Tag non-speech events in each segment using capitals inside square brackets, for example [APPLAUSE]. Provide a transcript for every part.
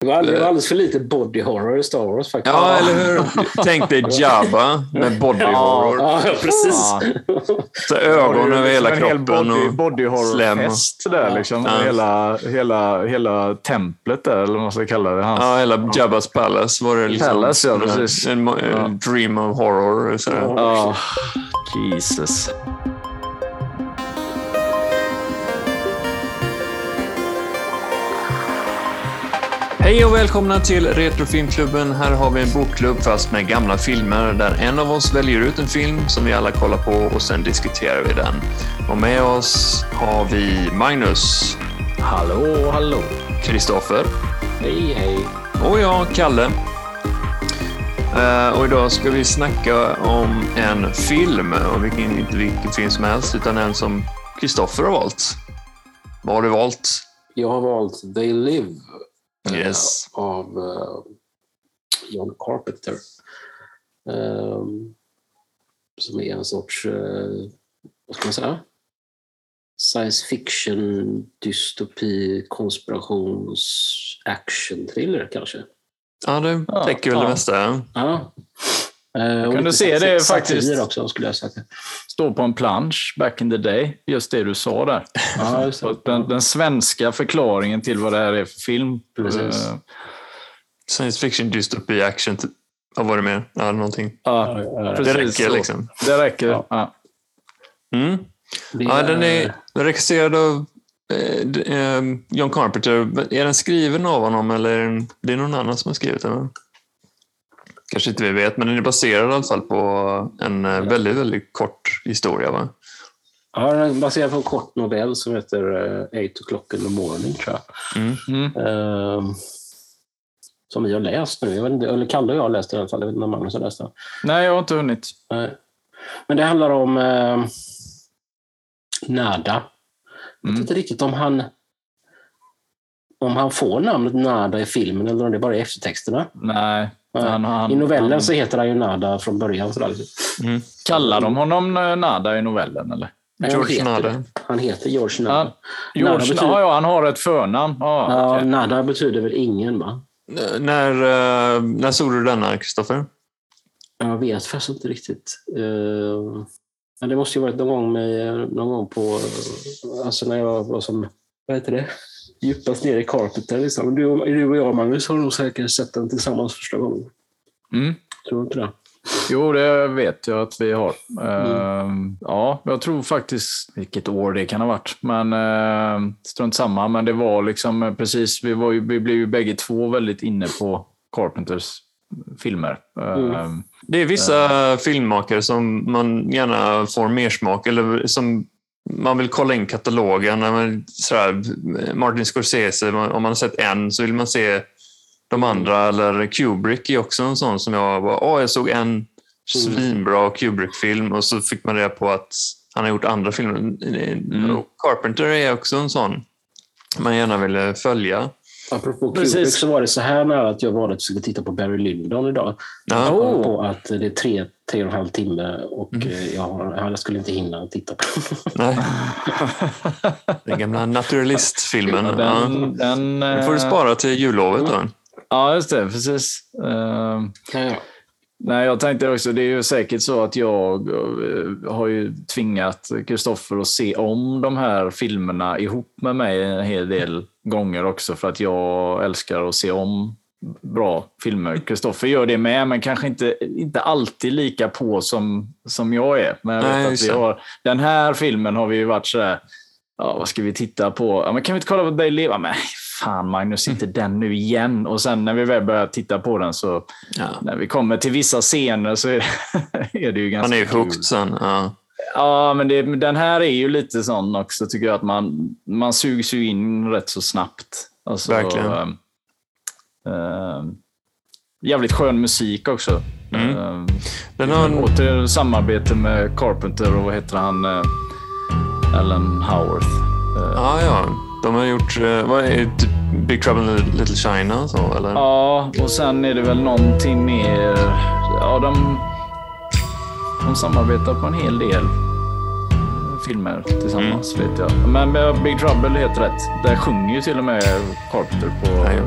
Det var, det var alldeles för lite body horror i Star Wars faktiskt. Ja, eller hur? Tänk dig Jabba med body horror. Ja, precis. Ja. [LAUGHS] Så ögon över hela en kroppen body, och body horror-fest där liksom. Ja. Hela, hela, hela templet där, eller vad man ska kalla det. Hans, Ja, hela Jabbas Palace var det liksom. Palace, ja, en- precis. En, en, Ja. dream of horror. Sådär. Ja. Jesus. Hej och välkomna till Retrofilmklubben. Här har vi en bokklubb fast med gamla filmer där en av oss väljer ut en film som vi alla kollar på och sen diskuterar vi den. Och med oss har vi Magnus, Hallå, hallå. Kristoffer Hej, hej. och jag, Kalle. Eh, och idag ska vi snacka om en film, och vilken, inte vilken film som helst, utan en som Kristoffer har valt. Vad har du valt? Jag har valt They Live Yes. av eh, John Carpenter. Ehm, som är en sorts, eh, vad ska man säga? Science fiction, dystopi, konspirations, action, thriller kanske. Ja, det Ja, täcker väl ja. det mesta. ja. Ja. Eh, kan du se sat- det satir faktiskt? också skulle jag säga. Står på en plansch back in the day. Just det du sa där. Ja, det. Den, den svenska förklaringen till vad det här är för film. Precis. Eh, Science fiction, dystopi, action. typ. Vad var det mer? Ja, någonting. Ja, Ja, ja, precis Det räcker så. liksom. Det räcker. Ja. Ja. Mm. Det Ja, den är regisserad av eh, John Carpenter. Är den skriven av honom eller är det är någon annan som har skrivit den? Kanske inte vi vet, men den är baserad i alla fall på en eh, väldigt, väldigt kort historia. Va? Ja, den är baserad på en kort novell som heter eh, Eight o'clock in the morning, tror jag. Mm. Mm. Ehm, som vi har läst nu. Jag vet inte, eller Kalle och jag har läst den i alla fall. Jag vet inte om Magnus har läst den. Nej, jag har inte hunnit. Nej. Men det handlar om eh, Nada. Jag vet Mm. inte riktigt om han om han får namnet Nada i filmen eller om det bara är eftertexterna. Nej. Han, han, I novellen han, så heter han ju Nada från början. Sådär. Mm. Kallar de honom eh, Nada i novellen? Eller? Nej, George han heter, Nada. Han heter George Nada. Ja, George, Nada betyder- ja, ja, han har ett förnamn. Ja, Ja, okej. Nada betyder väl ingen, va? Eh, När, eh, när såg du denna, Kristoffer? Jag vet faktiskt inte riktigt. Uh, men det måste ju varit någon gång, med, någon gång på... Alltså när jag var som... Vad heter det? Djupast ner i Carpenter. Liksom. Du, du och jag, Magnus, har nog säkert sett den tillsammans första gången. Mm. Tror du inte det? Jo, det vet jag att vi har. Ehm, ja, jag tror faktiskt vilket år det kan ha varit. Men uh, strunt samma. Men det var liksom eh, precis, vi, var ju, vi blev ju bägge två väldigt inne på Carpenters filmer. Ehm, Det är vissa filmmakare som man gärna får mer smak eller som man vill kolla in katalogen. Man, sådär, Martin Scorsese, om man har sett en så vill man se de andra. Eller Kubrick är också en sån som jag var, åh, jag såg en svinbra Kubrick-film och så fick man reda på att han har gjort andra filmer. Mm. Carpenter är också en sån man gärna vill följa. Apropå Precis. Kubrick så var det så här nära att jag var att skulle titta på Barry Lyndon idag. Ja. Jag kom Oh. på att det är tre, tre och en halv timme och Mm. eh, jag, har- jag skulle inte hinna titta på den. Nej. [LAUGHS] Den gamla naturalistfilmen. ja, Ja. den, den, Den får du eh, spara till jullovet då. Ja, just det. Precis. Ehm, Ja, ja. Nej, jag tänkte också, det är ju säkert så att jag eh, har ju tvingat Kristoffer att se om de här filmerna ihop med mig en hel del gånger också för att jag älskar att se om bra filmer. Kristoffer gör det med, men kanske inte, inte alltid lika på som, som jag är. Men jag vet Nej, att vi har, den här filmen har vi ju varit så här, ja, vad ska vi titta på? Ja, men kan vi inte kolla på Live? Ja, Men fan Magnus, inte den nu igen. Och sen när vi väl börjar titta på den så Ja. när vi kommer till vissa scener så är [LAUGHS] det, är det ju ganska Han är ju hooked sen. Ja. Ja, men det, den här är ju lite sån också, tycker jag, att man, man sugs ju in rätt så snabbt. Alltså, Verkligen. ehm, ehm, jävligt skön musik också. Mm. Ehm, Den har en, Åter samarbete med Carpenter och vad heter han? eh, Alan Howarth. Eh, ja, ja. De har gjort eh, vad är det, typ Big Trouble in Little China så, eller? Ja, och sen är det väl någonting mer... Ja, de, de samarbetar på en hel del filmer tillsammans, vet jag. Men med Big Trouble är helt rätt. Där sjunger ju till och med Carpenter på... Nej,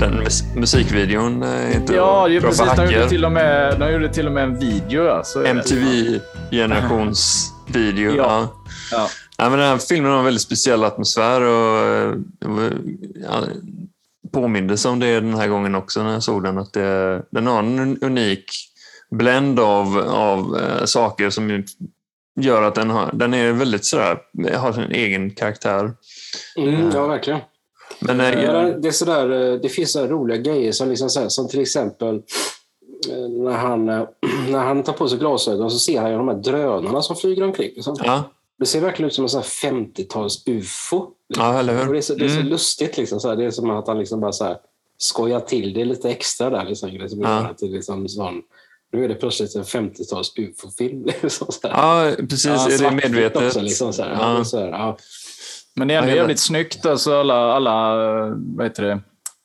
Den musikvideon är inte Ja, ju bra precis. De gjorde, till och med, de gjorde till och med en video. Ja, så är det. MTV-generationsvideo. Ja. Ja. Ja. Ja, men den här filmen har en väldigt speciell atmosfär och eh, ja, påmindes om det den här gången också när jag såg den. Att det, den har en unik blend av, av eh, saker som gör att den, har, den är väldigt sådär, har sin egen karaktär. Mm, ja, verkligen. Men eh, Ja, det- är sådär, eh, det finns så roliga grejer som, liksom så här, som till exempel eh, när han, eh, [CLEARS THROAT] när han tar på sig glasögon så ser han ju de här drönarna som flyger omkring. Liksom. ja, Det ser verkligen ut som en sån här 50-tals ufo. ja, eller Och hur? det, är så, det är så Mm. lustigt. Liksom, så här. Det är som att han liksom bara så här, skojar till det lite extra där. Liksom, liksom, Ja. att det liksom sån, nu är det plötsligt en 50-tals ufo-film. [LAUGHS] Liksom. Ja, precis. Ja, är det medvetet? Också, liksom, så här. Ja. Så här, ja. Men det är ändå jävligt snyggt. Alltså alla, alla vad heter det,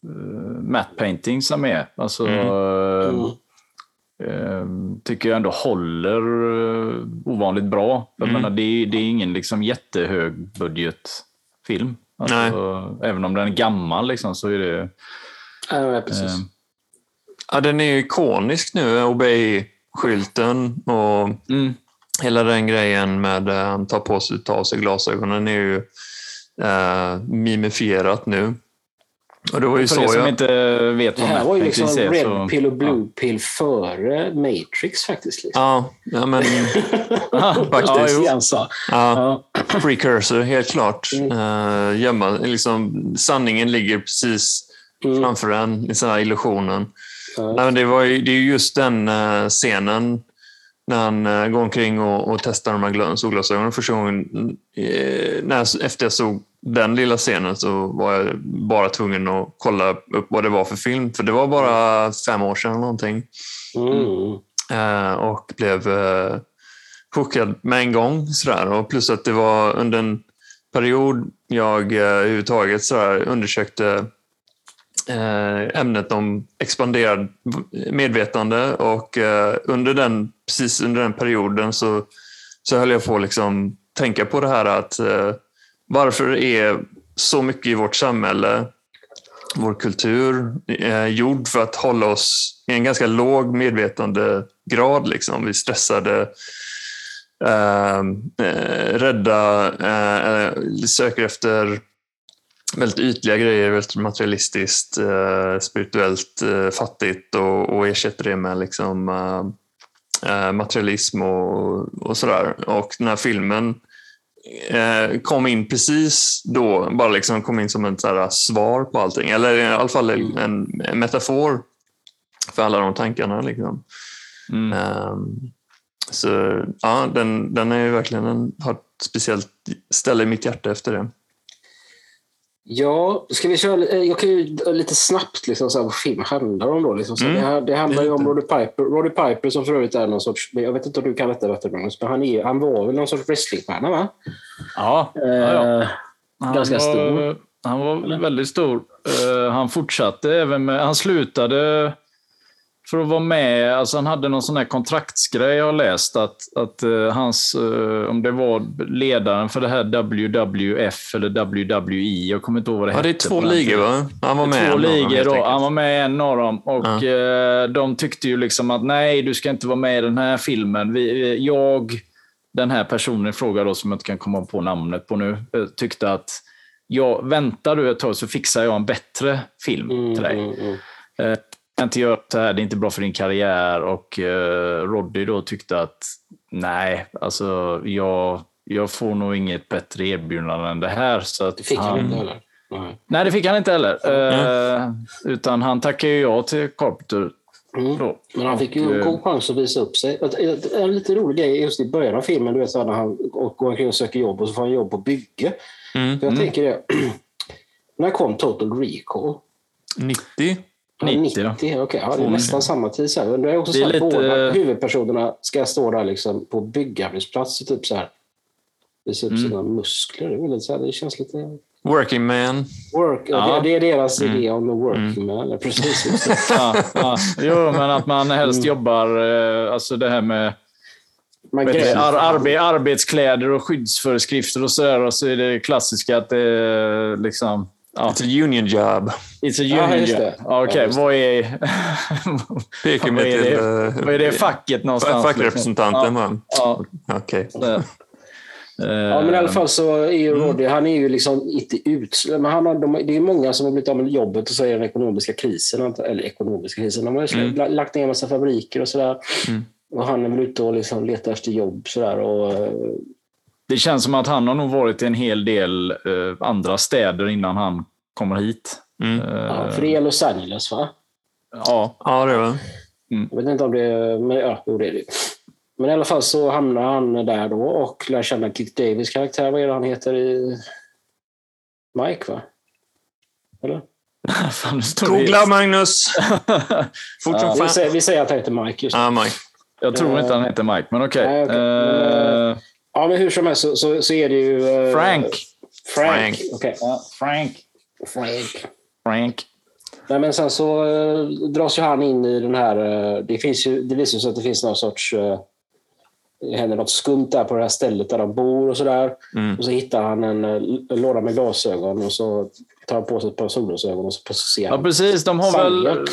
uh, matte paintings som är. Alltså, Mm. eh, Mm. Eh, tycker jag ändå håller eh, ovanligt bra. Jag Mm. menar, det, är, det är ingen liksom jättehög budgetfilm. Alltså, även om den är gammal liksom, så är det... Ja, ja, precis. eh, Ja, den är ju ikonisk nu, Obey-skylten och mm. hela den grejen med att han tar på sig, tar av sig glasögonen är ju eh, mimifierat nu. Och det var ju För så er som jag... inte vet Det vad här matte var ju liksom är. Red så, Pill och Blue Pill före Matrix faktiskt. Liksom. Ja, ja, men [LAUGHS] Ja, faktiskt. ja. Ja, Ja. precursor, helt klart. Mm. Uh, gömma, liksom, sanningen ligger precis Mm. framför en, i sån här illusionen. Ja. Nej, men det, var ju, det är ju just den eh, scenen när han eh, går omkring och, och testar de här gla- solglasögonen första gången. Eh, när jag, efter jag såg den lilla scenen så var jag bara tvungen att kolla upp vad det var för film. För det var bara fem år sedan någonting. Mm. Eh, och blev eh, chockad med en gång. Sådär. Och plus att det var under en period jag eh, överhuvudtaget sådär, undersökte Eh, ämnet om expanderad medvetande och eh, under den, precis under den perioden så, så höll jag på att liksom tänka på det här att eh, varför är så mycket i vårt samhälle, vår kultur, gjord för att hålla oss i en ganska låg medvetandegrad. Liksom. Vi är stressade, eh, rädda, eh, söker efter väldigt ytliga grejer, väldigt materialistiskt, eh, spirituellt eh, fattigt och, och ersätter det med liksom, eh, eh, materialism och, och sådär. Och den här filmen eh, kom in precis då, bara liksom kom in som ett så svar på allting. Eller i alla fall en, en metafor för alla de tankarna. Liksom. Mm. Ehm, så ja, den, den är ju verkligen en, har ett speciellt ställe i mitt hjärta efter det. Ja, ska vi köra, eh, jag kan ju lite snabbt liksom, så här, vad film handlar om. Då, liksom, så Mm. det, här, det handlar ju om. Roddy Piper, Roddy Piper som för övrigt är någon sorts, jag vet inte om du kan detta bättre Magnus, men han, är, han var väl någon sorts wrestlingstjärna va? Ja, Eh, ja, ja. Han Ganska var, stor. Han var väldigt stor. Eh, han fortsatte även med... Han slutade för att vara med. Alltså han hade någon sån här kontraktsgrej jag har läst. Att, att eh, hans, eh, om det var ledaren för det här WWF eller WWE. Jag kommer inte ihåg vad det Ja, det är hette två ligor va? Han var med Två ligor då. Han var med i en av dem. Och eh, de tyckte ju liksom att nej, du ska inte vara med i den här filmen. Vi, jag, den här personen i fråga då, som jag inte kan komma på namnet på nu, tyckte att ja, väntar du ett tag så fixar jag en bättre film mm, till dig. mm, mm. Eh, kan inte göra så här, det är inte bra för din karriär. Och eh, Roddy då tyckte att nej, alltså jag, jag får nog inget bättre erbjudande än det här. Så att Det fick han han, inte heller. Nej. Nej, det fick han inte heller. Eh, utan han tackade ju ja till Carpenter. Mm. Men han fick ju en eh, god chans att visa upp sig. En- En lite rolig grej just i början av filmen, du vet så när han går omkring och söker jobb och så får han jobb på bygge. Mm. För jag tänker det, [CLEARS THROAT] när kom Total Recall? 90? Ja, 90, 90, ja. det är Mm. nästan samma tid. Så här. Men det är också Det är så att lite- båda huvudpersonerna ska stå där liksom på byggarbetsplats och typ så här visa upp Mm. sina muskler. Det, är väldigt så här, det känns lite... Working man. Work, ja. Det, är deras Mm. idé om the working man. Ja, Precis. [LAUGHS] Ja, ja. Jo, men att man helst Mm. jobbar, eh, alltså det här med Man ar arbe arbetskläder och skyddsföreskrifter och sådär. Och så är det klassiska att det är liksom Ja. It's a union job. It's a Ja, union just job. det. Okej, Ja, just det. vad är... Pekar vad, är till... det, eh, vad är det facket någonstans? Fackrepresentanten, va? Ja. Okej. ja. Ja, men i alla fall så är ju Mm. Roddy, han är ju liksom inte utsläppt. Men han har, de, det är många som har blivit av med jobbet och så är det den ekonomiska krisen. Eller ekonomiska krisen. De har ju Mm. mm. lagt ner en massa fabriker och sådär. Mm. Och han är väl ute och liksom letar efter jobb sådär. Och, eh, Det känns som att han har nog varit i en hel del eh, andra städer innan han kommer hit. Mm. Eh, ja, för det är Los Angeles va? ja. Ja, det var Jag vet inte om det är... Men ja, jo, det är det. Men i alla fall så hamnar han där då och lär känna Keith Davis karaktär. Vad är det han heter i... Mike va? Eller? [LAUGHS] Fan, Googla Magnus! [LAUGHS] Fort som Vi fan. säger, vi säger att han heter Mike just. Ja, Mike. Jag tror inte han heter Mike, men okej. Nej, okej. Men, Eh, Ja, men hur som helst så, så, så är det ju... eh, Frank. Frank. Frank. Okej. ja, Frank. Frank. Frank. Nej, men sen så eh, dras ju han in i den här... eh, det, finns ju, det visar sig att det finns någon sorts... eh, det händer något skumt där på det här stället där de bor och sådär. Mm. Och så hittar han en, eh, en låda med glasögon och så tar han på sig ett par solglasögon och så, ser Ja, han. precis. De har väl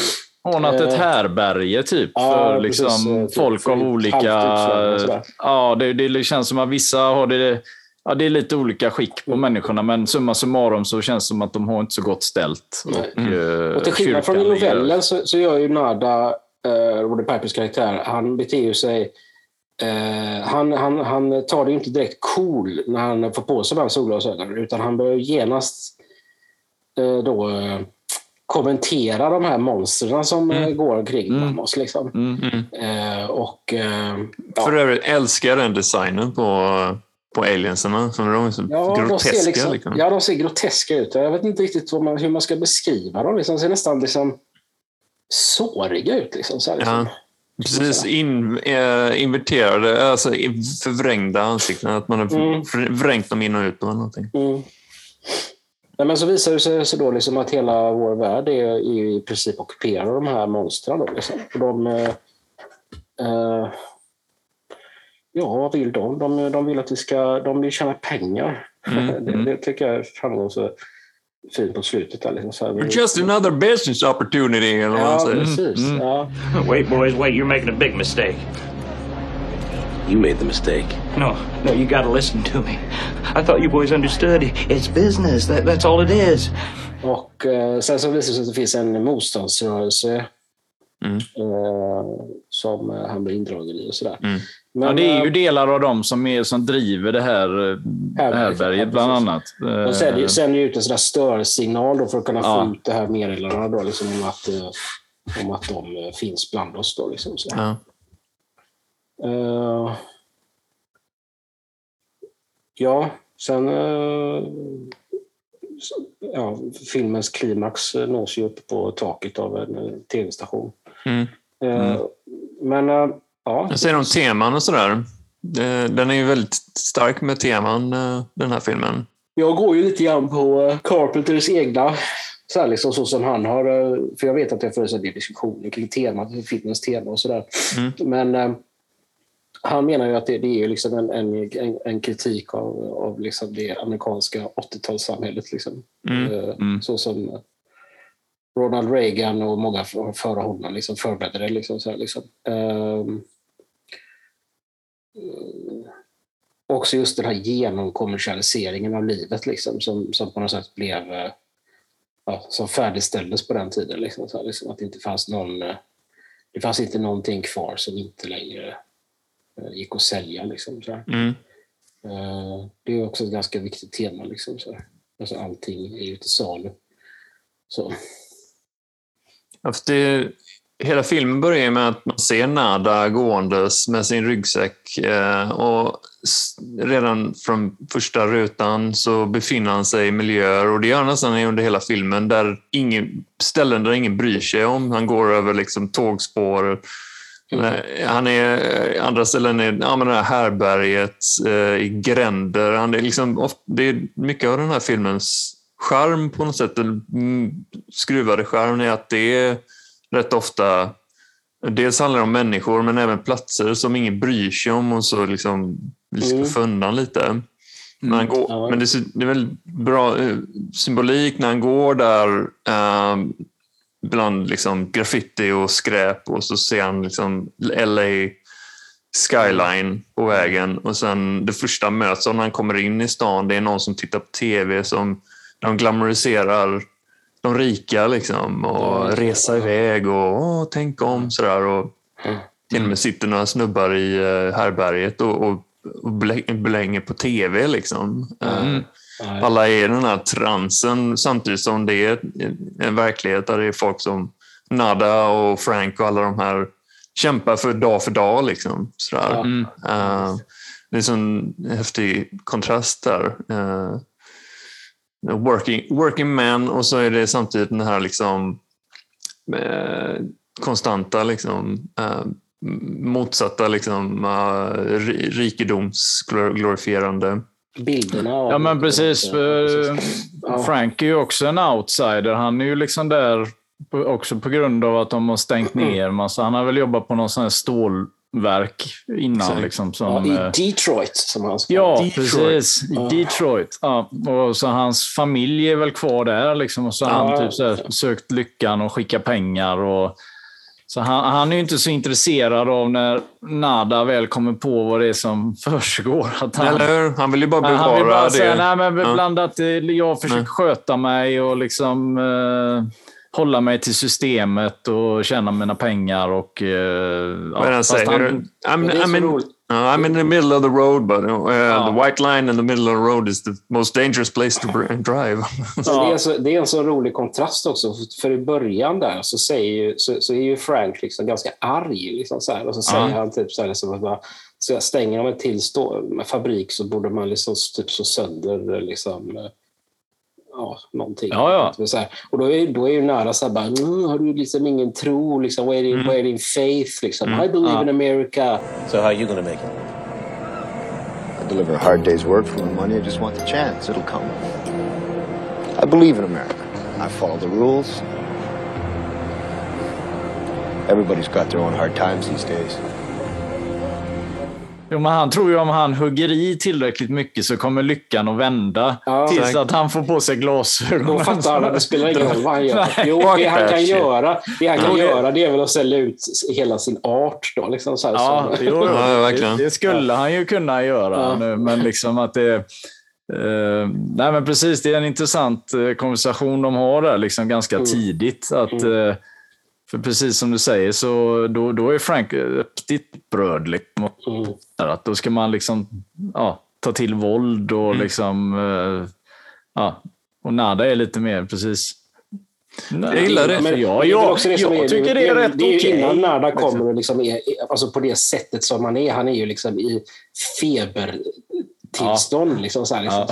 ordnat ett Eh, härberge typ ja, för precis, liksom eh, typ folk för av olika... halvt utslagna och sådär. Ja, det, det känns som att vissa har det... Ja, det är lite olika skick på människorna, men summa summarum så känns det som att de har inte så gott ställt. Och, eh, Och till skillnad från i novellen så, så gör ju Nada, eh, Roddy Pipers karaktär, han beter ju sig... Eh, han, han, han tar det ju inte direkt cool när han får på sig de här solglasögonen utan han börjar genast eh, då kommentera de här monstren som eh, går omkring Mm. bland oss. Liksom. Mm. Mm. Eh, och, eh, ja. För övrigt älskar jag den designen på, på alienserna. Som de är så Ja, de groteska. ser liksom, liksom. ja, de ser groteska ut. Jag vet inte riktigt man, hur man ska beskriva dem. Liksom. De ser nästan liksom såriga ut. Liksom, så här, liksom. Ja. Precis in, eh, inverterade, alltså i- förvrängda ansikten. Att man har Mm. vrängt dem in och ut. Och någonting. Mm. Nej, men så visar det sig så då liksom att hela vår värld är, är ju i princip ockuperad av de här monstren. Då, liksom. och de, eh, eh, ja, vad vill de? de? De vill att vi ska de vill tjäna pengar. Mm, [LAUGHS] det, mm. det tycker jag framgår så fint på slutet. Där, liksom. så här, Just another business opportunity, eller vad Ja, säger. precis. Mm. Ja. Wait, boys, wait. You're making a big mistake. You made the mistake. No, no, you gotta listen to me. I thought you boys understood. It's business. That, that's all it is. Och eh, sen så visar det sig att det finns en motståndsrörelse Mm. eh, som eh, han blir indragen i och sådär. Mm. Men, Ja, det är ju eh, delar av dem som, är, som driver det här eh, ja, bland annat. De sänder, ju- sänder ut en sån där störsignal då för att kunna Ja. få ut det här meddelandet då, liksom, om, att, om att de finns bland oss. Då, liksom, så. Ja. Eh, ja, sen... eh, ja, filmens klimax eh, nås ju upp på taket av en eh, tv-station. Mm. Eh, Men ja, Jag säger om teman och sådär. Den är ju väldigt stark med teman, den här filmen. Jag går ju lite grann på Carpenters egna, så, här liksom, så som han har, för jag vet att det har funnits en del diskussioner kring temat, filmens tema och sådär. Mm. Men han menar ju att det, det är liksom en, en, en, kritik av, av liksom det amerikanska 80-talssamhället. Liksom. Mm. Eh, Mm. Så som Ronald Reagan och många före honom liksom förberedde det. Liksom, så här, liksom. Eh, också just den här genomkommersialiseringen av livet liksom, som, som på något sätt blev eh, ja, som färdigställdes på den tiden. Liksom, så här, liksom, att det inte fanns någon det fanns inte någonting kvar som inte längre gick att sälja. Liksom, så. Mm. Eh, Det är också ett ganska viktigt tema. Liksom, så. Alltså, allting är ju till salu. Så. Ja, det, hela filmen börjar med att man ser Nada gåendes med sin ryggsäck. Eh, och redan från första rutan så befinner han sig i miljöer, och det gör han nästan under hela filmen, där ingen, ställen där ingen bryr sig om. Han går över liksom tågspår. Han är, andra ställen är ja, men det här härberget, eh, i gränder. Han är liksom, of- det är mycket av den här filmens charm på något sätt, den mm, skruvade charm är att det är rätt ofta Dels handlar det om människor men även platser som ingen bryr sig om och så liksom vi ska Mm. undan lite. När han går, Ja. Men det är, väl bra eh, symbolik när han går där eh, bland liksom, graffiti och skräp och så ser han liksom LA skyline på vägen och sen det första möts när han kommer in i stan det är någon som tittar på tv som de glamoriserar de rika liksom och resa iväg och Åh, tänk om sådär. Och till och med sitter några snubbar i uh, härberget och, och, och blä- blänger på tv. Liksom. Eh, alla är i den här transen samtidigt som det är en verklighet där det är folk som Nada och Frank och alla de här kämpar för dag för dag. Liksom, sådär. Mm. Eh, det är en sån häftig kontrast där. Eh, working, working man och så är det samtidigt den här liksom, eh, konstanta liksom, motsatta liksom, uh, rikedomsglorifierande. Bilderna. Ja, men precis. för Ja. Frank är ju också en outsider. Han är ju liksom där också på grund av att de har stängt ner massa. Han har väl jobbat på någon sån här stålverk innan. Exakt. Liksom, Ja, som, I eh, Detroit, som han ska Ja, Detroit. precis. I Detroit. Ja. Och så hans familj är väl kvar där. Liksom. Och så har Ja. han typ så här, sökt lyckan och skickat pengar. Och, så han, han är ju inte så intresserad av när Nada väl kommer på vad det är som [LAUGHS] försiggår. Att han, Eller hur? Han vill ju bara bevara han vill bara det. säga, nej men Ja. bland att eh, jag försöker Nej. sköta mig och liksom eh, hålla mig till systemet och tjäna mina pengar och... Eh, ja, Vad det han säger? han- I'm, det är så I'm, roligt. Uh, I'm in the middle of the road, but uh, Ja. the white line in the middle of the road is the most dangerous place to drive. [LAUGHS] Men Det, är så, det är en så rolig kontrast också. För- i början där så, säger ju, så, så är ju Frank liksom ganska arg. Liksom så här, och så säger han typ så här, liksom, att bara, så jag stänger de en till stå, fabrik så borde man liksom typ så sönder liksom, eh, ja, någonting. Ja, ja. Typ Så här. Och då är, då är ju nära så här, bara, mm, har du liksom ingen tro? Liksom, vad, är din, vad är din faith? Liksom? I believe Ja. in America. So how are you gonna make it? I deliver a hard day's work for my money. I just want the chance. It'll come. I believe in America. I follow the rules. Everybody's got their own hard times these days. Jo, men han tror ju om han hugger i tillräckligt mycket så kommer lyckan att vända. Ja. tills Exakt. att han får på sig glasögon. Då fattar han att det spelar ingen roll vad han gör. Nej. Jo, det han kan göra, det han kan göra det är väl att sälja ut hela sin art. Då, liksom så här, Ja, som- jo. Ja, verkligen. Det, det skulle han ju kunna göra. Ja. Nu, men liksom att det... Eh, nej, men precis. Det är en intressant eh, konversation de har där liksom ganska Mm. tidigt. Att, eh, för precis som du säger, så då, då är Frank riktigt bröd. Liksom. Mm. Att då ska man liksom ja, ta till våld och Mm. liksom... Eh, ja, och Nada är lite mer precis... Jag gillar det. Men ja, jag, det jag är- tycker det är rätt Det ju okej. innan liksom. kommer och liksom är, alltså på det sättet som han är. Han är ju liksom i febertillstånd. Liksom så här, liksom.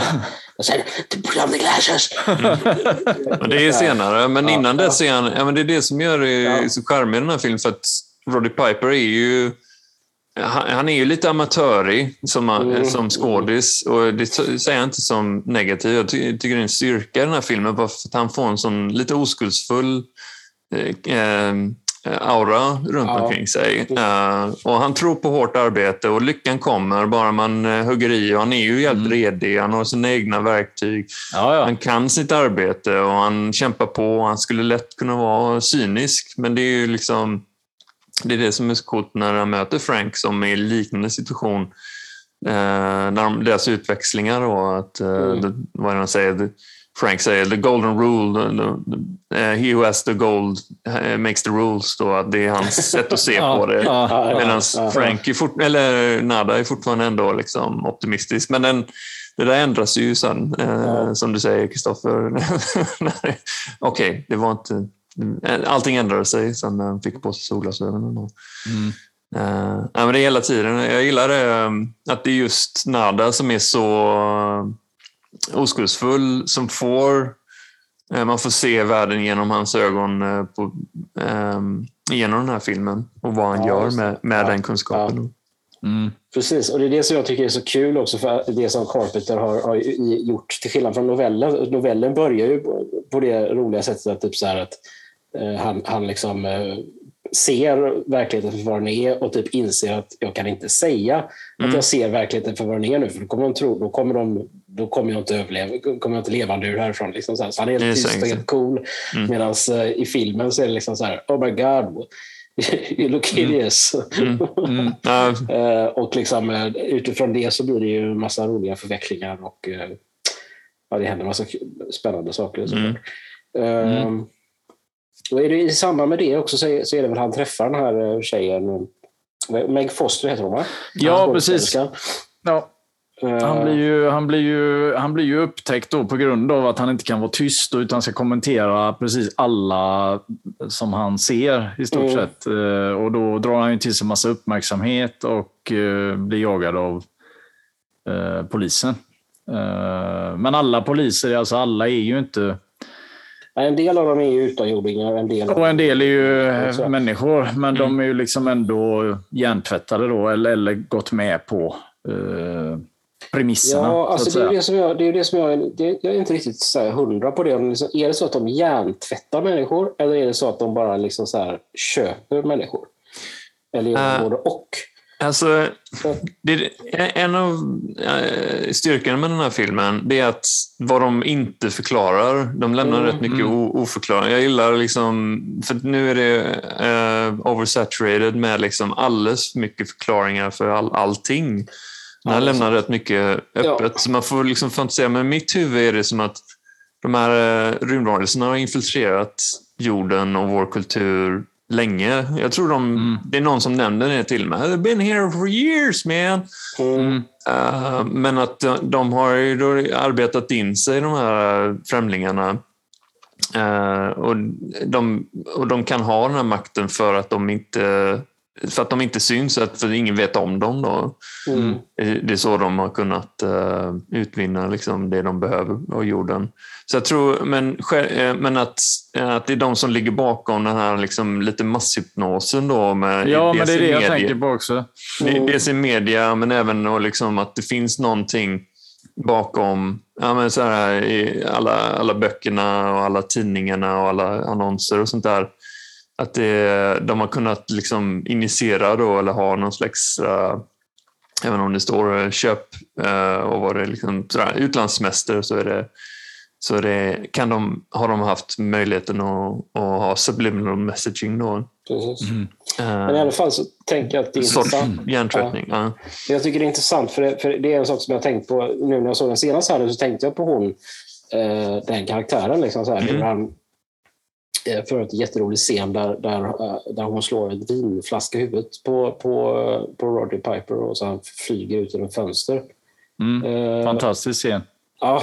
Och sen, put on the glasses! [LAUGHS] Men det är senare, men Ja, innan ja. dess är han... Ja, men det är det som gör det Ja. så charmig i den här filmen. För att Roddy Piper är ju... Han, han är ju lite amatörig som, Mm. som skådis och det säger jag inte som negativt. Jag ty, tycker det är en styrka i den här filmen bara för att han får en sån lite oskuldsfull eh, eh, aura runt Ja. omkring sig. Eh, och han tror på hårt arbete och lyckan kommer bara man eh, hugger i. Och han är ju jävligt redig, han har sina egna verktyg. Ja, ja. Han kan sitt arbete och han kämpar på. Han skulle lätt kunna vara cynisk, men det är ju liksom det är det som är så coolt när han möter Frank som är i liknande situation. Eh, när de, deras utväxlingar då, att, eh, Mm. the, vad det han säger? Frank säger the golden rule, the, the, eh, he who has the gold eh, makes the rules. Då, det är hans [LAUGHS] sätt att se på det. Medan. Frank är fort, eller Nada är fortfarande ändå liksom optimistisk. Men den, det där ändras ju sen, eh, som du säger Kristoffer. [LAUGHS] Okej, det var inte... Allting ändrade sig sen när han fick på sig solglasögonen. Mm. eh, ja, men det är hela tiden. Jag gillar det, eh, att det är just Nada som är så oskuldsfull, som får... eh, man får se världen genom hans ögon eh, på, eh, genom den här filmen och vad han Ja, gör med, med Ja. den kunskapen. Mm. Precis, och det är det som jag tycker är så kul också, för det som Carpenter har, har gjort, till skillnad från novellen. Novellen börjar ju på, det roliga sättet att, typ så här att eh, han, han liksom eh, ser verkligheten för vad den är och typ inser att jag kan inte säga att jag ser verkligheten för vad den är nu, för då kommer de, tro, då kommer de då kommer jag inte överleva, kommer jag inte levande ur härifrån. Liksom så, här. så han är helt tyst och helt cool. Mm. Medan i filmen så är det liksom så här, oh my god, you look hideous. Mm. Ja, [LAUGHS] Eh, och liksom, eh, utifrån det så blir det ju en massa roliga förvecklingar och eh, ja, det händer en massa spännande saker. Mm. Mm. Um, och är det, I samband med det också så är, så är det väl han träffar den här eh, tjejen, eh, Meg Foster heter hon va? Ja, precis. Ja, Eh, han, blir ju, han, blir ju, han blir ju upptäckt då på grund av att han inte kan vara tyst utan ska kommentera precis alla som han ser i stort Mm. sett. Eh, Och då drar han ju till sig massa uppmärksamhet och eh, blir jagad av eh, polisen. Eh, Men alla poliser, alltså alla är ju inte... En del av dem är ju utomjordingar, en del Och en del är ju eh, Exakt. människor, men Mm. de är ju liksom ändå hjärntvättade då, eller, eller gått med på eh, premisserna. Ja, så alltså det är det som jag, det är det som jag, det, jag är inte riktigt så hundra på det. Liksom, är det så att de hjärntvättar människor eller är det så att de bara liksom så här köper människor? Eller är det Äh. både och? Alltså, det, en av eh, styrkorna med den här filmen det är att vad de inte förklarar, de lämnar Mm. rätt mycket o, oförklarat. Jag gillar liksom, för nu är det eh, oversaturated med liksom alldeles för mycket förklaringar för all, allting. Den här Ja, lämnar rätt mycket öppet, Ja. så man får liksom fantisera. Men i mitt huvud är det som att de här eh, rymdvarelserna har infiltrerat jorden och vår kultur länge. Jag tror de, Mm. det är någon som nämnde det till mig. They've been here for years man. Mm. Uh, men att de, de har ju då arbetat in sig, de här främlingarna. Uh, och, de, och de kan ha den här makten för att de inte, för att de inte syns, att för ingen vet om dem. Då. Mm. Det är så de har kunnat uh, utvinna liksom, det de behöver av jorden. Så jag tror, men, eh, men att, att det är de som ligger bakom den här liksom, lite masshypnosen. Då, med, Ja, men det är det jag media- tänker på också. det- Mm. Dels i media, men även och liksom att det finns någonting bakom ja, men så här, i alla, alla böckerna och alla tidningarna och alla annonser och sånt där. Att det, de har kunnat liksom initiera då, eller ha någon slags, uh, även om det står eh, köp eh, och vad det liksom, sådär, utlandssemester så är det så är det, kan de, har de haft möjligheten att, att ha subliminal messaging då. Precis. Mm. Men i alla fall så tänker jag att det är sorts intressant. hjärntvättning. Ja. Jag tycker det är intressant, för det, för det är en sak som jag har tänkt på nu när jag såg den senast här, så tänkte jag på hon, eh, den karaktären. Liksom, så här, Mm. hur han, för en jätterolig scen där, där, eh, där hon slår ett vinflaska i huvudet på, på, på Roddy Piper och så han flyger ut genom fönster. Mm. Eh, Fantastisk scen. Ja,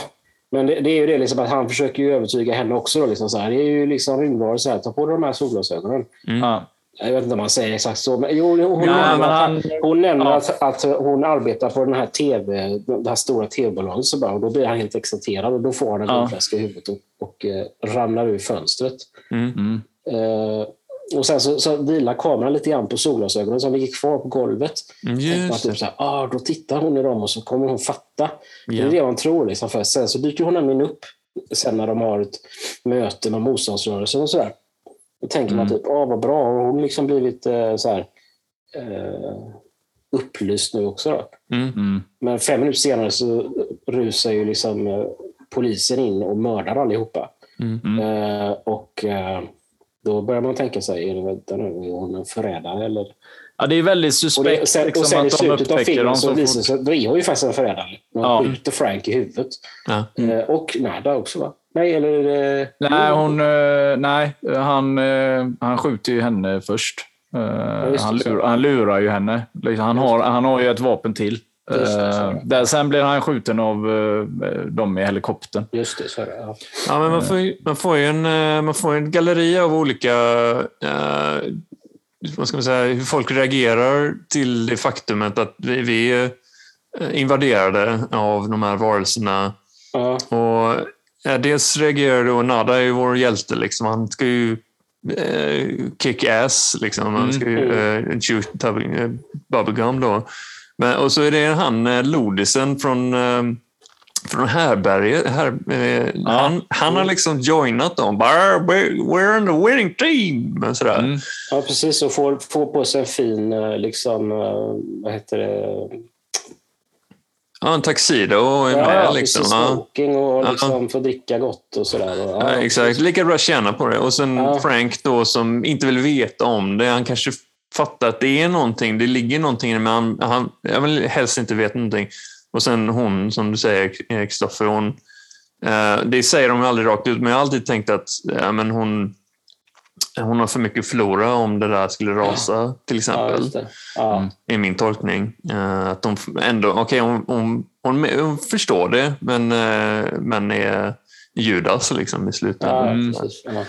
men det, det är ju det liksom att han försöker övertyga henne också. Då, liksom så här. Det är ju liksom rymdvarelser ta på dig de här solglasögonen. Ja. Jag vet inte om han säger exakt så, men jo, hon, Nej, nämner, men att, han- hon nämner ja. att, att hon arbetar på den här TV, det här stora tv-bolaget. Så bara, och då blir han helt exalterad och då får han en Ja. vinflaska i huvudet och, och eh, ramlar ur fönstret. Mm. Eh, och sen så, så vilar kameran lite grann på solglasögonen som ligger kvar på golvet. Mm, man Just typ det. så här, ah, då tittar hon i dem och så kommer hon fatta. Det Ja. är det man tror. Liksom, för sen så dyker hon nämligen upp sen när de har ett möte med motståndsrörelsen och sådär. Då tänker man Mm. typ, ah, vad bra, har hon liksom blivit eh, så här, eh, upplyst nu också. Då. Mm. Mm. Men fem minuter senare så rusar ju liksom eh, polisen in och mördar allihopa. Mm. Eh, och eh, då börjar man tänka sig, är, det, vänta nu, är hon en förrädare? Eller? Ja, det är väldigt Och, suspekt det, sen, liksom, och sen i slutet av filmen så så visar det sig att då är hon ju faktiskt en förrädare. Hon Ja. skjuter Frank i huvudet. Ja. Eh, och Nada också va? Nej, eller... eh, Nej, hon, eh, nej han, eh, han skjuter ju henne först. Eh, det, han, lurar, han lurar ju henne. Liksom, Han har, han har ju ett vapen till. Det. Eh, där, sen blir han skjuten av uh, dem i helikoptern. Just det, så är det. Ja. Ja, men man, får ju, man, får ju en, man får en galleri av olika... Eh, vad ska man säga, hur folk reagerar till det faktumet att vi, vi är invaderade av de här varelserna. Ja. Och ja, dels reagerar då Nada är ju vår hjälte. Liksom. Han ska ju eh, kick ass. Liksom. Han ska ju eh, shoot eh, bubblegum då. Men, och så är det han, eh, Lodisen från eh, från härberget. Här, eh, han, han har liksom joinat dem. Bara, "We're in the winning team. Men sådär. Mm. ja, precis. Och får, får på sig en fin, liksom, vad heter det? Ja, en tuxedo är Ja, med. ja, liksom. Ja. Smoking och Ja. liksom få dricka gott och sådär. Och, Ja, exakt, lika bra tjäna på det. Och sen Ja. Frank då som inte vill veta om det. Han kanske fattar att det är någonting, det ligger någonting men han, han jag vill helst inte veta någonting. Och sen hon, som du säger, Kristoffer, hon, eh, det säger de aldrig rakt ut, men jag har alltid tänkt att ja, men hon, hon har för mycket att förlora om det där skulle rasa, till Ja, exempel. det. Ja. i min tolkning. Eh, att de ändå, okej, hon, hon, hon, hon förstår det, men, eh, men är Judas liksom i slutändan. Ja, Mm. Ja.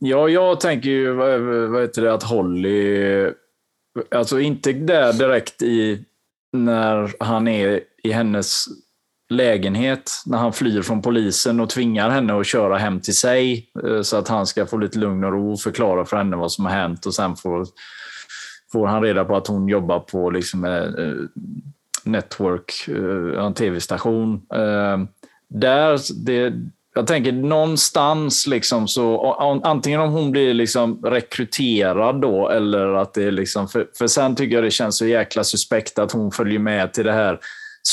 Ja, jag tänker ju vad, vad heter det, att Holly... Alltså inte där direkt i när han är i hennes lägenhet, när han flyr från polisen och tvingar henne att köra hem till sig eh, så att han ska få lite lugn och ro och förklara för henne vad som har hänt och sen får, får han reda på att hon jobbar på liksom, eh, eh Network, eh, en tv-station. Eh, där, det, jag tänker någonstans liksom så antingen om hon blir liksom rekryterad då eller att det är liksom för, för sen tycker jag det känns så jäkla suspekt att hon följer med till det här